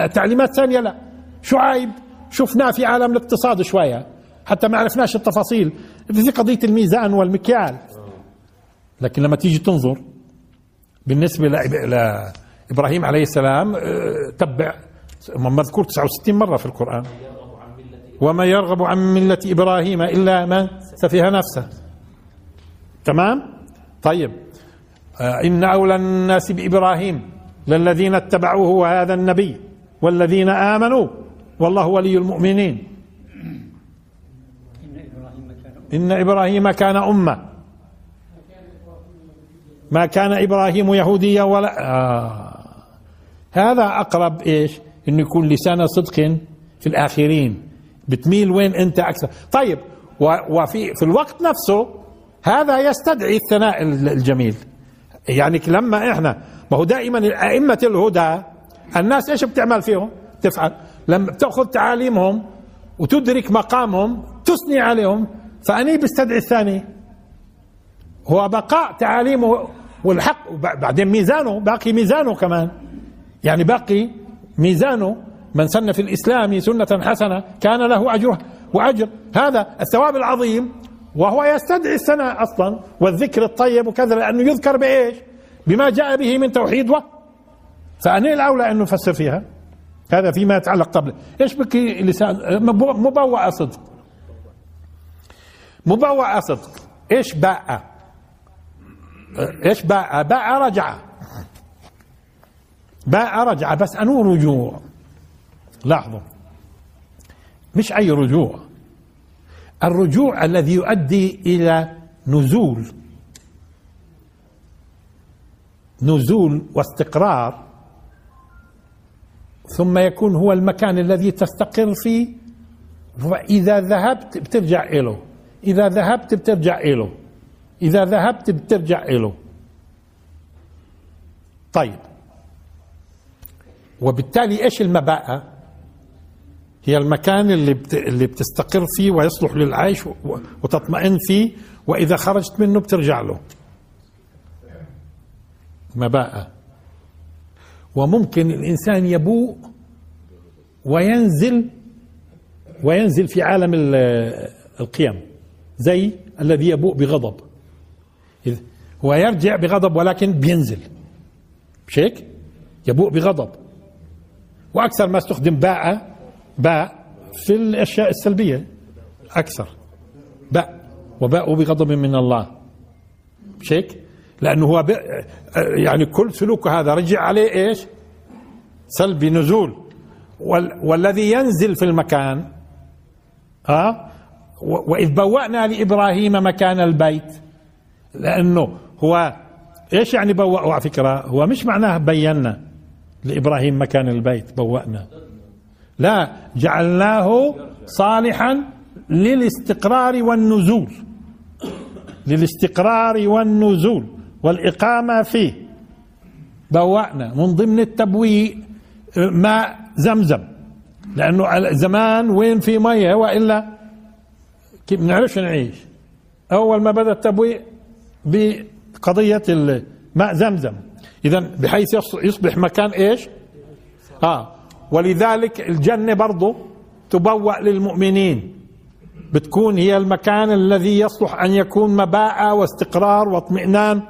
تعليمات ثانية لا. شعيب شفناه في عالم الاقتصاد شوية. حتى ما عرفناش التفاصيل. في قضية الميزان والمكيال. لكن لما تيجي تنظر بالنسبة لإبراهيم عليه السلام آه، تبع مذكور 69 مرة في القرآن. وما يرغب عن ملة إبراهيم إلا من سفه نفسه. تمام؟ طيب. آه إن أولى الناس بإبراهيم للذين اتبعوه وهذا النبي والذين آمنوا والله ولي المؤمنين. إن إبراهيم كان أمة. ما كان إبراهيم يهوديا ولا آه. هذا أقرب إيش؟ إنه يكون لسان صدق في الآخرين. بتميل وين أنت أكثر. طيب وفي في الوقت نفسه هذا يستدعي الثناء الجميل. يعني لما إحنا ما هو دائما أئمة الهدى الناس إيش بتعمل فيهم؟ تفعل. لما بتأخذ تعاليمهم وتدرك مقامهم تثني عليهم فأني بستدعي الثاني. هو بقاء تعاليمه والحق بعدين ميزانه باقي ميزانه كمان. يعني باقي ميزانه من سن في الإسلام سنة حسنة كان له أجره وأجر. هذا الثواب العظيم وهو يستدعي السنة أصلا والذكر الطيب وكذا لأنه يذكر بإيش؟ بما جاء به من توحيد و. فأنا الأولى أن نفسر فيها. هذا فيما يتعلق قبل. إيش بكي لسان؟ مبوأ صدق. مبوأ صدق. إيش باء إيش باء باء رجع. باء رجع بس أنو رجوع؟ لاحظوا. مش أي رجوع. الرجوع الذي يؤدي إلى نزول. نزول واستقرار. ثم يكون هو المكان الذي تستقر فيه. وإذا ذهبت بترجع إله إذا ذهبت بترجع إله إذا ذهبت بترجع إله طيب. وبالتالي إيش المباءة؟ هي المكان اللي اللي بتستقر فيه ويصلح للعيش وتطمئن فيه وإذا خرجت منه بترجع له. مباءة. وممكن الإنسان يبوء وينزل وينزل في عالم القيم. زي الذي يبوء بغضب. هو يرجع بغضب ولكن بينزل. مش هيك؟ يبوء بغضب. وأكثر ما استخدم باء باء في الأشياء السلبية. أكثر. باء. وباء بغضب من الله. مش هيك؟ لأنه هو يعني كل سلوك هذا رجع عليه إيش؟ سلبي نزول. والذي ينزل في المكان آه وإذ بوأنا لإبراهيم مكان البيت. لأنه هو إيش يعني بوأوا على فكرة هو مش معناه بينا لإبراهيم مكان البيت بوأنا. لا جعلناه صالحا للاستقرار والنزول. للاستقرار والنزول والإقامة فيه. بوأنا من ضمن التبويء ماء زمزم. لأنه زمان وين في مية وإلا كيف بنعرفش نعيش. أول ما بدأ التبويء بقضية ماء زمزم. إذا بحيث يصبح مكان إيش؟ آه. ولذلك الجنة برضه تبوأ للمؤمنين. بتكون هي المكان الذي يصلح أن يكون مباءة واستقرار واطمئنان.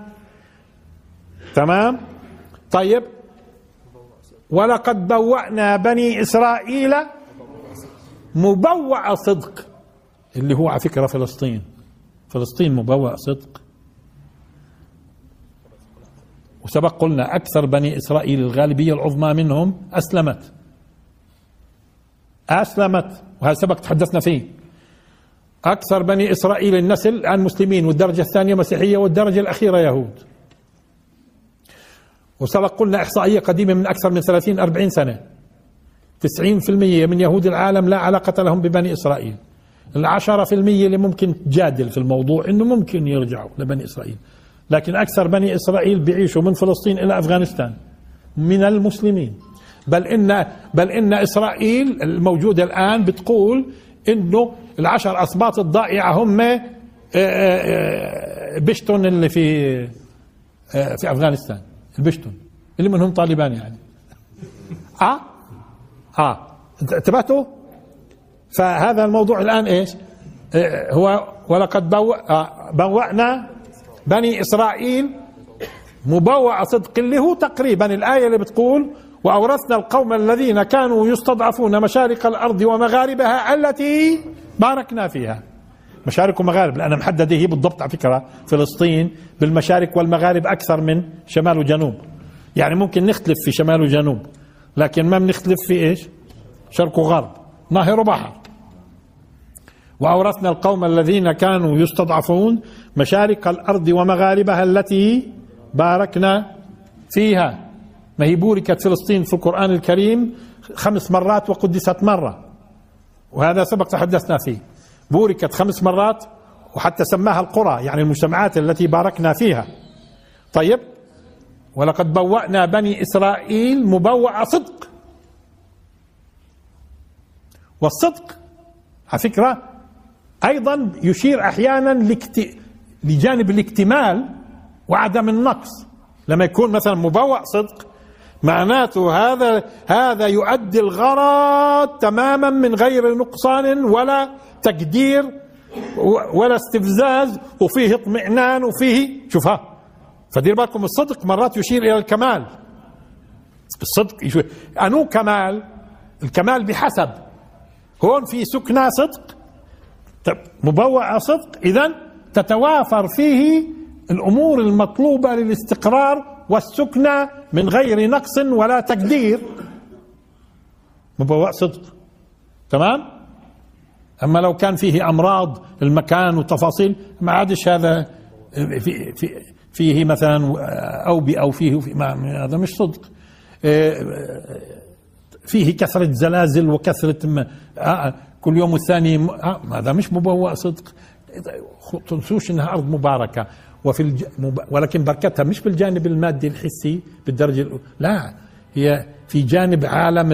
تمام؟ طيب. ولقد بوأنا بني إسرائيل مبوأ صدق. اللي هو على فكرة فلسطين. فلسطين مبوأ صدق. وسبق قلنا أكثر بني إسرائيل الغالبية العظمى منهم أسلمت. أسلمت. وهذا سبق تحدثنا فيه. أكثر بني إسرائيل النسل الآن مسلمين والدرجة الثانية مسيحية والدرجة الأخيرة يهود. وسبق قلنا إحصائية قديمة من أكثر من 30 40 سنة. 90% من يهود العالم لا علاقة لهم ببني إسرائيل. العشرة في المية اللي ممكن تجادل في الموضوع إنه ممكن يرجعوا لبني إسرائيل. لكن أكثر بني إسرائيل بيعيشوا من فلسطين إلى أفغانستان من المسلمين. بل إن بل إن إسرائيل الموجودة الآن بتقول إنه العشر أسباط الضائعة هم آه، آه، بشتون اللي في آه، في أفغانستان. البشتون. اللي منهم طالبان يعني. آه؟ آه. انتبهتوا؟ فهذا الموضوع الآن إيش؟ هو ولقد بوأنا بني إسرائيل مبوأ صدق هو تقريبا الآية اللي بتقول وأورثنا القوم الذين كانوا يستضعفون مشارق الأرض ومغاربها التي باركنا فيها. مشارق ومغارب لأن محددة هي بالضبط على فكرة فلسطين بالمشارق والمغارب أكثر من شمال وجنوب. يعني ممكن نختلف في شمال وجنوب لكن ما بنختلف في إيش؟ شرق وغرب. نهر وبحر. وأورثنا القوم الذين كانوا يستضعفون مشارق الأرض ومغاربها التي باركنا فيها. ما هي بوركت فلسطين في القرآن الكريم خمس مرات وقدست مرة. وهذا سبق تحدثنا فيه. بوركت خمس مرات وحتى سماها القرى يعني المجتمعات التي باركنا فيها. طيب ولقد بوأنا بني إسرائيل مبوأ صدق. والصدق على فكرة أيضا يشير أحيانا لجانب الاكتمال وعدم النقص. لما يكون مثلا مبوأ صدق معناته هذا هذا يؤدي الغرض تماما من غير نقصان ولا تقدير ولا استفزاز وفيه اطمئنان وفيه شوفها فدير بالكم الصدق مرات يشير إلى الكمال. الصدق أنو كمال؟ الكمال بحسب. هون في سكنى صدق مبوع صدق. اذا تتوافر فيه الأمور المطلوبة للاستقرار والسكنى من غير نقص ولا تقدير. مبوع صدق. تمام؟ أما لو كان فيه أمراض المكان وتفاصيل ما عادش هذا في في فيه مثلا اوبئه أو فيه ما هذا مش صدق. فيه كثرة زلازل وكثرة كل يوم والثاني آه، هذا مش مبوأ صدق. تنسوش إنها أرض مباركة. وفي الج... ولكن بركتها مش بالجانب المادي الحسي بالدرجة لا هي في جانب عالم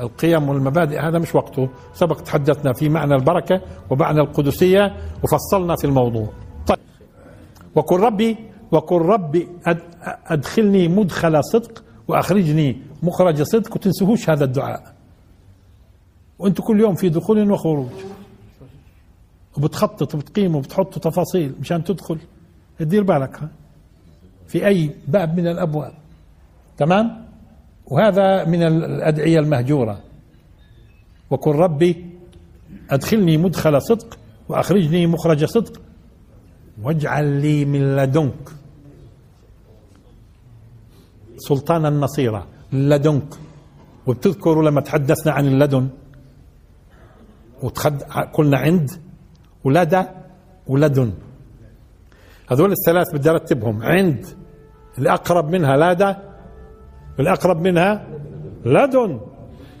القيم والمبادئ. هذا مش وقته. سبق تحدثنا في معنى البركة ومعنى القدسية وفصلنا في الموضوع. طيب. وقل ربي وقل ربي أدخلني مدخل صدق وأخرجني مخرج صدق. وتنسوهوش هذا الدعاء. وأنتم كل يوم في دخول وخروج. وبتخطط وبتقيم وبتحط تفاصيل مشان تدخل. دير بالك ها؟ في أي باب من الأبواب. تمام؟ وهذا من الأدعية المهجورة. وقل ربي أدخلني مدخل صدق وأخرجني مخرج صدق. واجعل لي من لدنك. سلطانا نصيرا لدنك. وبتذكروا لما تحدثنا عن اللدن. وتخد قلنا عند ولدى ولدن. هذول الثلاث بدي أرتبهم. عند الأقرب منها لدى الأقرب منها لدن.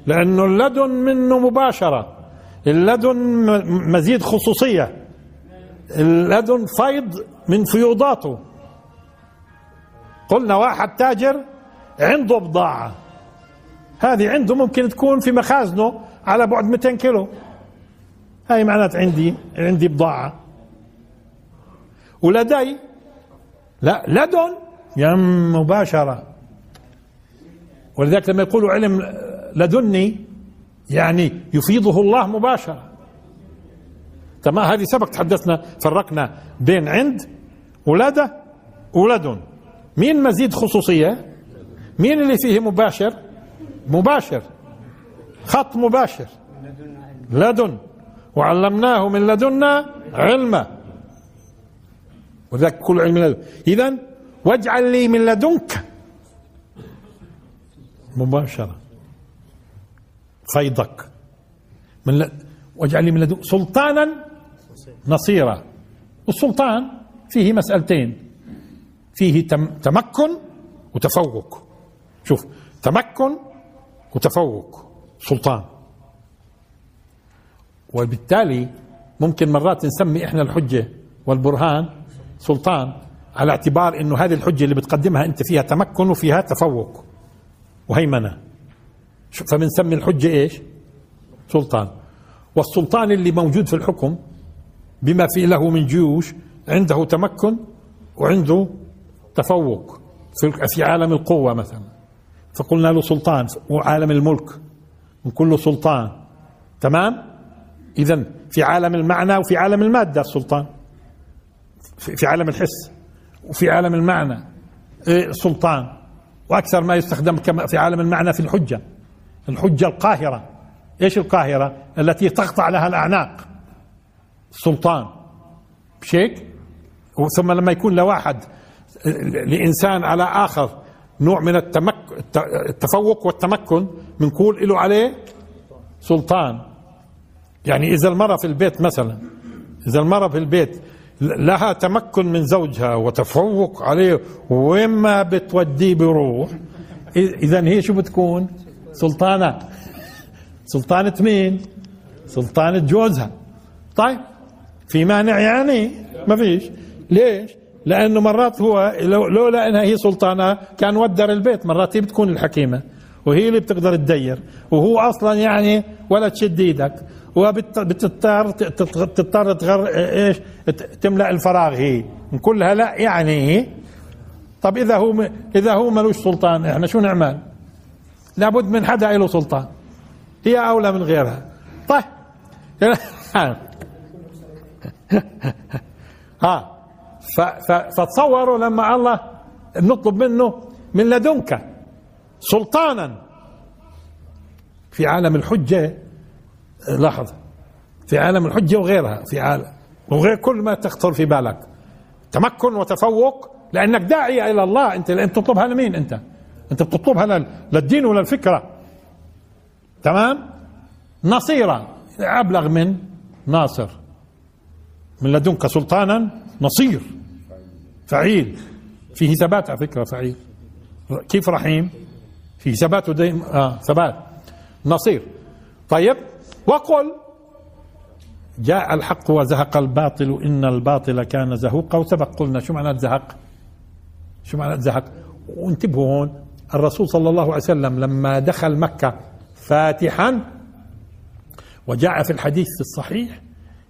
لأنه اللدن منه مباشرة. اللدن مزيد خصوصية. اللدن فيض من فيوضاته. قلنا واحد تاجر عنده بضاعة. هذه عنده ممكن تكون في مخازنه على بعد 200 كيلو. هاي معنات عندي عندي بضاعة. ولدي؟ لا لدن؟ يم مباشرة. ولذلك لما يقولوا علم لدني يعني يفيضه الله مباشرة. تمام هذه سبق تحدثنا فرقنا بين عند ولادة ولدن. مين مزيد خصوصية؟ مين اللي فيه مباشر؟ مباشر. خط مباشر. لدن. وعلمناه من لدنا علما. وذاك كل علم لدن إذا واجعل لي من لدنك مباشرة. فيضك من ل... واجعل لي من لدنك سلطانا نصيرا. والسلطان فيه مسألتين. فيه تمكن وتفوق. شوف تمكن وتفوق. سلطان. وبالتالي ممكن مرات نسمي إحنا الحجة والبرهان سلطان على اعتبار إنه هذه الحجة اللي بتقدمها أنت فيها تمكن وفيها تفوق وهيمنة. فبنسمي الحجة إيش؟ سلطان. والسلطان اللي موجود في الحكم بما في له من جيوش عنده تمكن وعنده تفوق في عالم القوة مثلا. فقلنا له سلطان وعالم الملك نقول له سلطان. تمام؟ إذا في عالم المعنى وفي عالم المادة السلطان في عالم الحس وفي عالم المعنى. إيه، سلطان. وأكثر ما يستخدم كما في عالم المعنى في الحجة. الحجة القاهرة. إيش القاهرة؟ التي تقطع لها الأعناق. سلطان. بشيك ثم لما يكون لواحد لإنسان على آخر نوع من التمك التفوق والتمكن بنقول له عليه سلطان. يعني إذا المرأة في البيت مثلا إذا المرأة في البيت لها تمكن من زوجها وتفوق عليه وين ما بتوديه بروح إذا هي شو بتكون؟ سلطانة. سلطانة مين؟ سلطانة جوزها. طيب في مانع يعني؟ ما فيش. ليش؟ لأنه مرات هو لولا إنها هي سلطانة كان ودر البيت مرات هي بتكون الحكيمة وهي اللي بتقدر تدير وهو أصلا يعني ولا تشد إيدك. وبتضطر تضطر تغر إيش؟ تملأ الفراغ. هي. نقول لا يعني طب إذا هو إذا هو ملوش سلطان إحنا شو نعمل؟ لابد من حدا له سلطان. هي أولى من غيرها. طيب. *laughs* ها. فتصوروا لما الله نطلب منه من لدنك سلطانا في عالم الحجة لاحظ في عالم الحجة وغيرها في عالم وغير كل ما تخطر في بالك. تمكن وتفوق لأنك داعية إلى الله. أنت أنت تطلبها لمين أنت؟ أنت بتطلبها للدين ولا الفكرة تمام؟ نصيرا أبلغ من ناصر. من لدنك سلطانا نصير. فعيل. فيه ثبات على فكرة فعيل. كيف رحيم؟ فيه ثبات وديم آه ثبات. نصير. طيب وقل جاء الحق وزهق الباطل إن الباطل كان زهوقا وسبق قلنا شو معنى زهق؟ شو معنى زهق؟ وانتبهوا هون الرسول صلى الله عليه وسلم لما دخل مكة فاتحا وجاء في الحديث الصحيح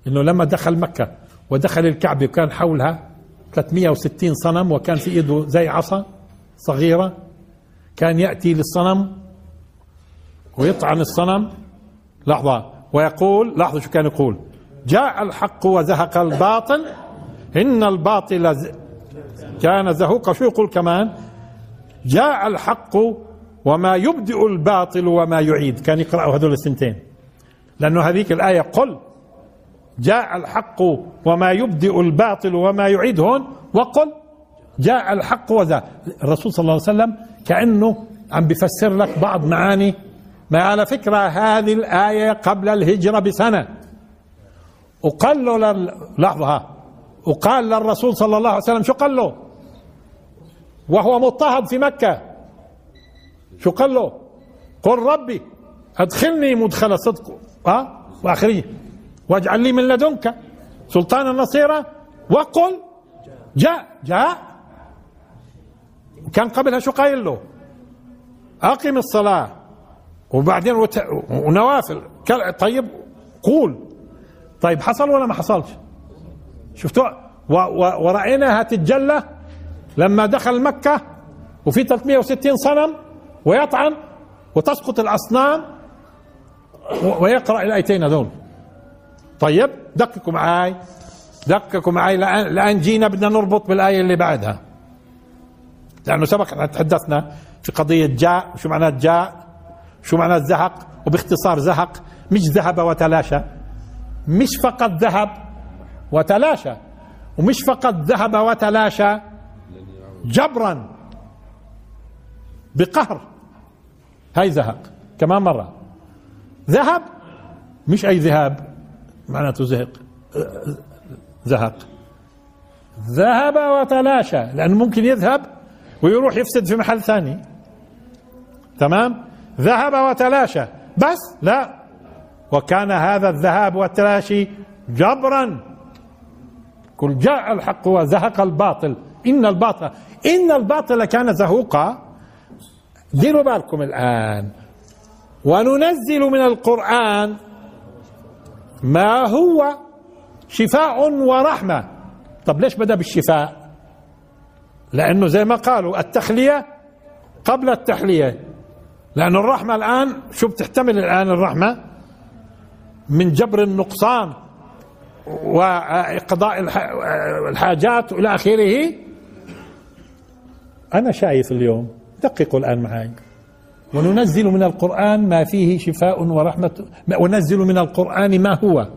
إنه لما دخل مكة ودخل الكعبة وكان حولها 360 صنم وكان في إيده زي عصا صغيرة كان يأتي للصنم ويطعن الصنم لحظة. ويقول لحظة شو كان يقول؟ جاء الحق وزهق الباطل. إن الباطل كان زهوقا شو يقول كمان؟ جاء الحق وما يبدئ الباطل وما يعيد. كان يقرأ هذول السنتين. لأنه هذيك الآية قل جاء الحق وما يبدئ الباطل وما يعيد. هون وقل جاء الحق وذا الرسول صلى الله عليه وسلم كأنه عم بفسر لك بعض معاني ما على فكرة هذه الآية قبل الهجرة بسنة. وقال له. لحظة. وقال للرسول صلى الله عليه وسلم شو قال له؟ وهو مضطهد في مكة. شو قال له؟ قل ربي أدخلني مدخل صدق. ها؟ وآخرين. واجعل لي من لدنك سلطانا نصيرا وقل جاء جاء. كان قبلها شو قايل له؟ أقم الصلاة. وبعدين وت... ونوافل. طيب قول. طيب حصل ولا ما حصلش؟ شفتوا؟ و... و... ورأيناها تتجلى لما دخل مكة وفي 360 صنم ويطعن وتسقط الأصنام ويقرأ الآيتين هذول. طيب دققوا معاي. دققوا معاي. لأن, لأن جينا بدنا نربط بالآية اللي بعدها. لأنه سبق تحدثنا في قضية جاء. شو معناه جاء؟ شو معنى الزهق وباختصار زهق مش ذهب وتلاشى. مش فقط ذهب وتلاشى ومش فقط ذهب وتلاشى جبرا بقهر. هاي زهق كمان مرة. ذهب؟ مش أي ذهاب معناته زهق زهق ذهب وتلاشى لأنه ممكن يذهب ويروح يفسد في محل ثاني. تمام؟ ذهب وتلاشى. بس لا. وكان هذا الذهاب والتلاشي جبرا. قل جاء الحق وزهق الباطل. إن الباطل إن الباطل كان زهوقا. ديروا بالكم الآن. وننزل من القرآن ما هو؟ شفاء ورحمة. طب ليش بدأ بالشفاء؟ لأنه زي ما قالوا التخلية قبل التحلية. لأن الرحمة الآن شو بتحتمل الآن الرحمة؟ من جبر النقصان وقضاء الحاجات إلى آخره. أنا شايف اليوم دققوا الآن معي وننزل من القرآن ما فيه شفاء ورحمة وننزل من القرآن ما هو؟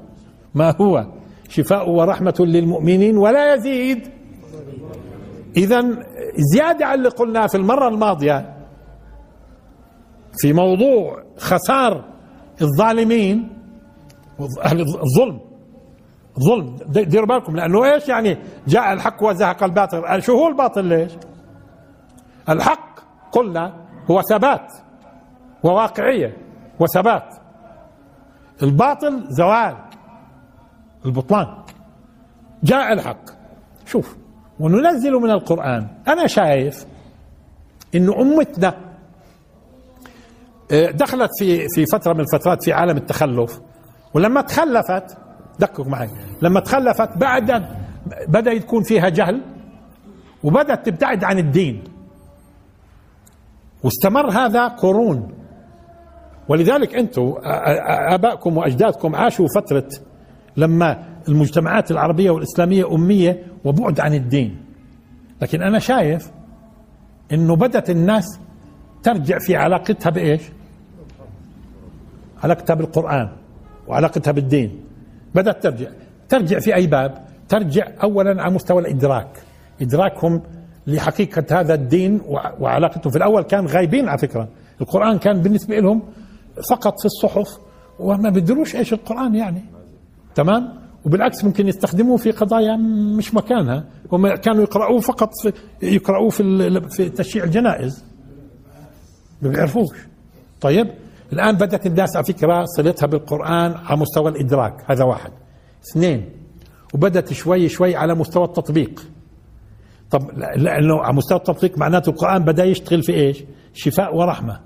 ما هو؟ شفاء ورحمة للمؤمنين ولا يزيد. إذا زيادة على اللي قلناه في المرة الماضية. في موضوع خسار الظالمين أهل الظلم. ظلم ديروا بالكم لأنه إيش يعني؟ جاء الحق وزهق الباطل. شو هو الباطل ليش؟ الحق قلنا هو ثبات وواقعية وثبات. الباطل زوال البطلان. جاء الحق. شوف وننزل من القرآن. أنا شايف إنه أمتنا آه، دخلت في في فترة من الفترات في عالم التخلف. ولما تخلفت دقق معي. لما تخلفت بعد بدأ يكون فيها جهل وبدأت تبتعد عن الدين. واستمر هذا قرون. ولذلك أنتم ابائكم وأجدادكم عاشوا فترة لما المجتمعات العربية والإسلامية أمية وبعد عن الدين. لكن أنا شايف إنه بدأت الناس ترجع في علاقتها بإيش؟ علاقتها بالقران وعلاقتها بالدين بدات ترجع؟ ترجع في أي باب؟ ترجع اولا على مستوى الإدراك. إدراكهم لحقيقة هذا الدين وعلاقته. في الأول كان غايبين على فكرة. القرآن كان بالنسبة لهم فقط في الصحف وما بيدروش إيش القرآن يعني. تمام؟ وبالعكس ممكن يستخدموه في قضايا مش مكانها. هم كانوا يقرأوه فقط في يقرأوه في في تشييع الجنائز. ما بيعرفوش. طيب؟ الآن بدأت الناس على فكرة صلتها بالقرآن على مستوى الإدراك هذا واحد. اثنين وبدأت شوي شوي على مستوى التطبيق. طب لأنه على مستوى التطبيق معناته القرآن بدأ يشتغل في إيش؟ شفاء ورحمة.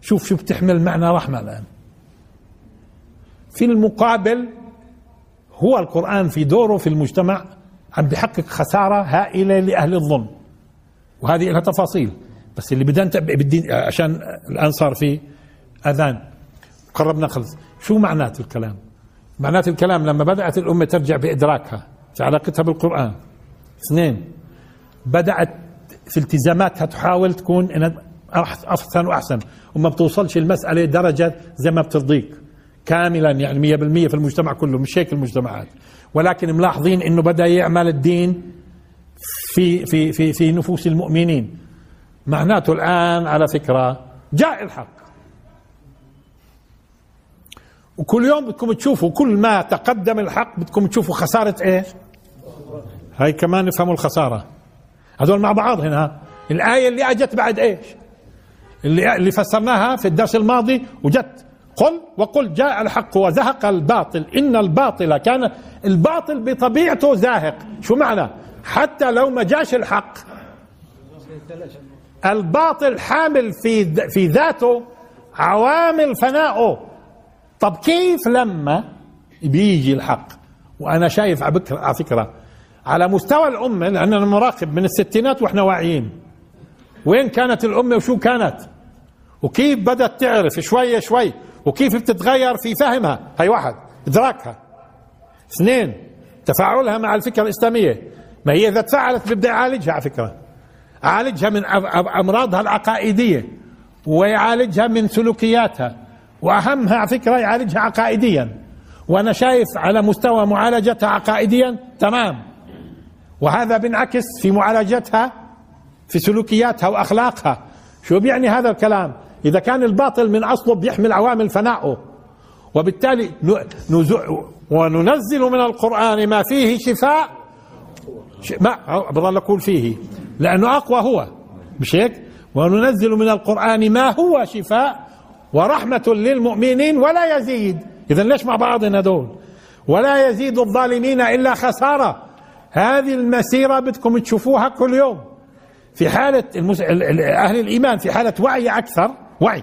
شوف شو بتحمل معنى رحمة الآن. في المقابل هو القرآن في دوره في المجتمع عم بيحقق خسارة هائلة لأهل الظلم. وهذه لها تفاصيل. بس اللي نتبع بالدين عشان الآن صار في أذان. قربنا خلص. شو معنات الكلام؟ معنات الكلام لما بدأت الأمة ترجع بإدراكها في علاقتها بالقرآن. اثنين بدأت في التزاماتها تحاول تكون أحسن وأحسن وما بتوصلش المسألة درجة زي ما بترضيك. كاملا يعني 100% في المجتمع كله مش هيك المجتمعات. ولكن ملاحظين إنه بدأ يعمل الدين في في في في نفوس المؤمنين. معناته الآن على فكرة جاء الحق. وكل يوم بدكم تشوفوا كل ما تقدم الحق بدكم تشوفوا خسارة إيش؟ هاي كمان نفهموا الخسارة. هذول مع بعض هنا. الآية اللي أجت بعد إيش؟ اللي اللي فسرناها في الدرس الماضي وجت. قل وقل جاء الحق وزهق الباطل. إن الباطل كان الباطل بطبيعته زاهق. شو معنى؟ حتى لو ما جاش الحق. الباطل حامل في في ذاته عوامل فنائه طب كيف لما بيجي الحق؟ وأنا شايف على فكرة على مستوى الأمة لاننا مراقب من الستينات وإحنا واعيين. وين كانت الأمة وشو كانت؟ وكيف بدأت تعرف؟ شوي شوي. وكيف بتتغير في فهمها؟ هي واحد إدراكها. اثنين تفاعلها مع الفكرة الإسلامية. ما هي إذا تفاعلت بيبدأ يعالجها على فكرة. عالجها من أمراضها العقائدية ويعالجها من سلوكياتها. وأهمها على فكرة يعالجها عقائديا. وأنا شايف على مستوى معالجتها عقائديا تمام. وهذا بينعكس في معالجتها في سلوكياتها وأخلاقها. شو بيعني هذا الكلام؟ إذا كان الباطل من أصله بيحمل عوامل فنائه وبالتالي وننزل من القرآن ما فيه شفاء. ما بضل أقول فيه. لأنه أقوى هو. مش هيك؟ وننزل من القرآن ما هو شفاء. ورحمة للمؤمنين ولا يزيد. إذا ليش مع بعضنا دول؟ ولا يزيد الظالمين إلا خسارة. هذه المسيرة بدكم تشوفوها كل يوم. في حالة المس... أهل الإيمان في حالة وعي أكثر وعي.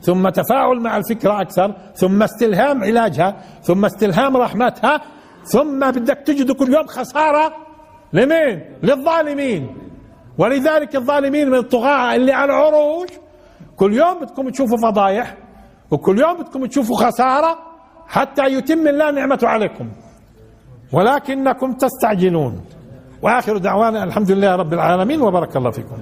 ثم تفاعل مع الفكرة أكثر ثم استلهام علاجها ثم استلهام رحمتها ثم بدك تجد كل يوم خسارة. لمين؟ للظالمين. ولذلك الظالمين من الطغاة اللي على العروش كل يوم بدكم تشوفوا فضايح وكل يوم بدكم تشوفوا خسارة حتى يتم الله نعمته عليكم. ولكنكم تستعجلون. وآخر دعوانا الحمد لله رب العالمين وبارك الله فيكم.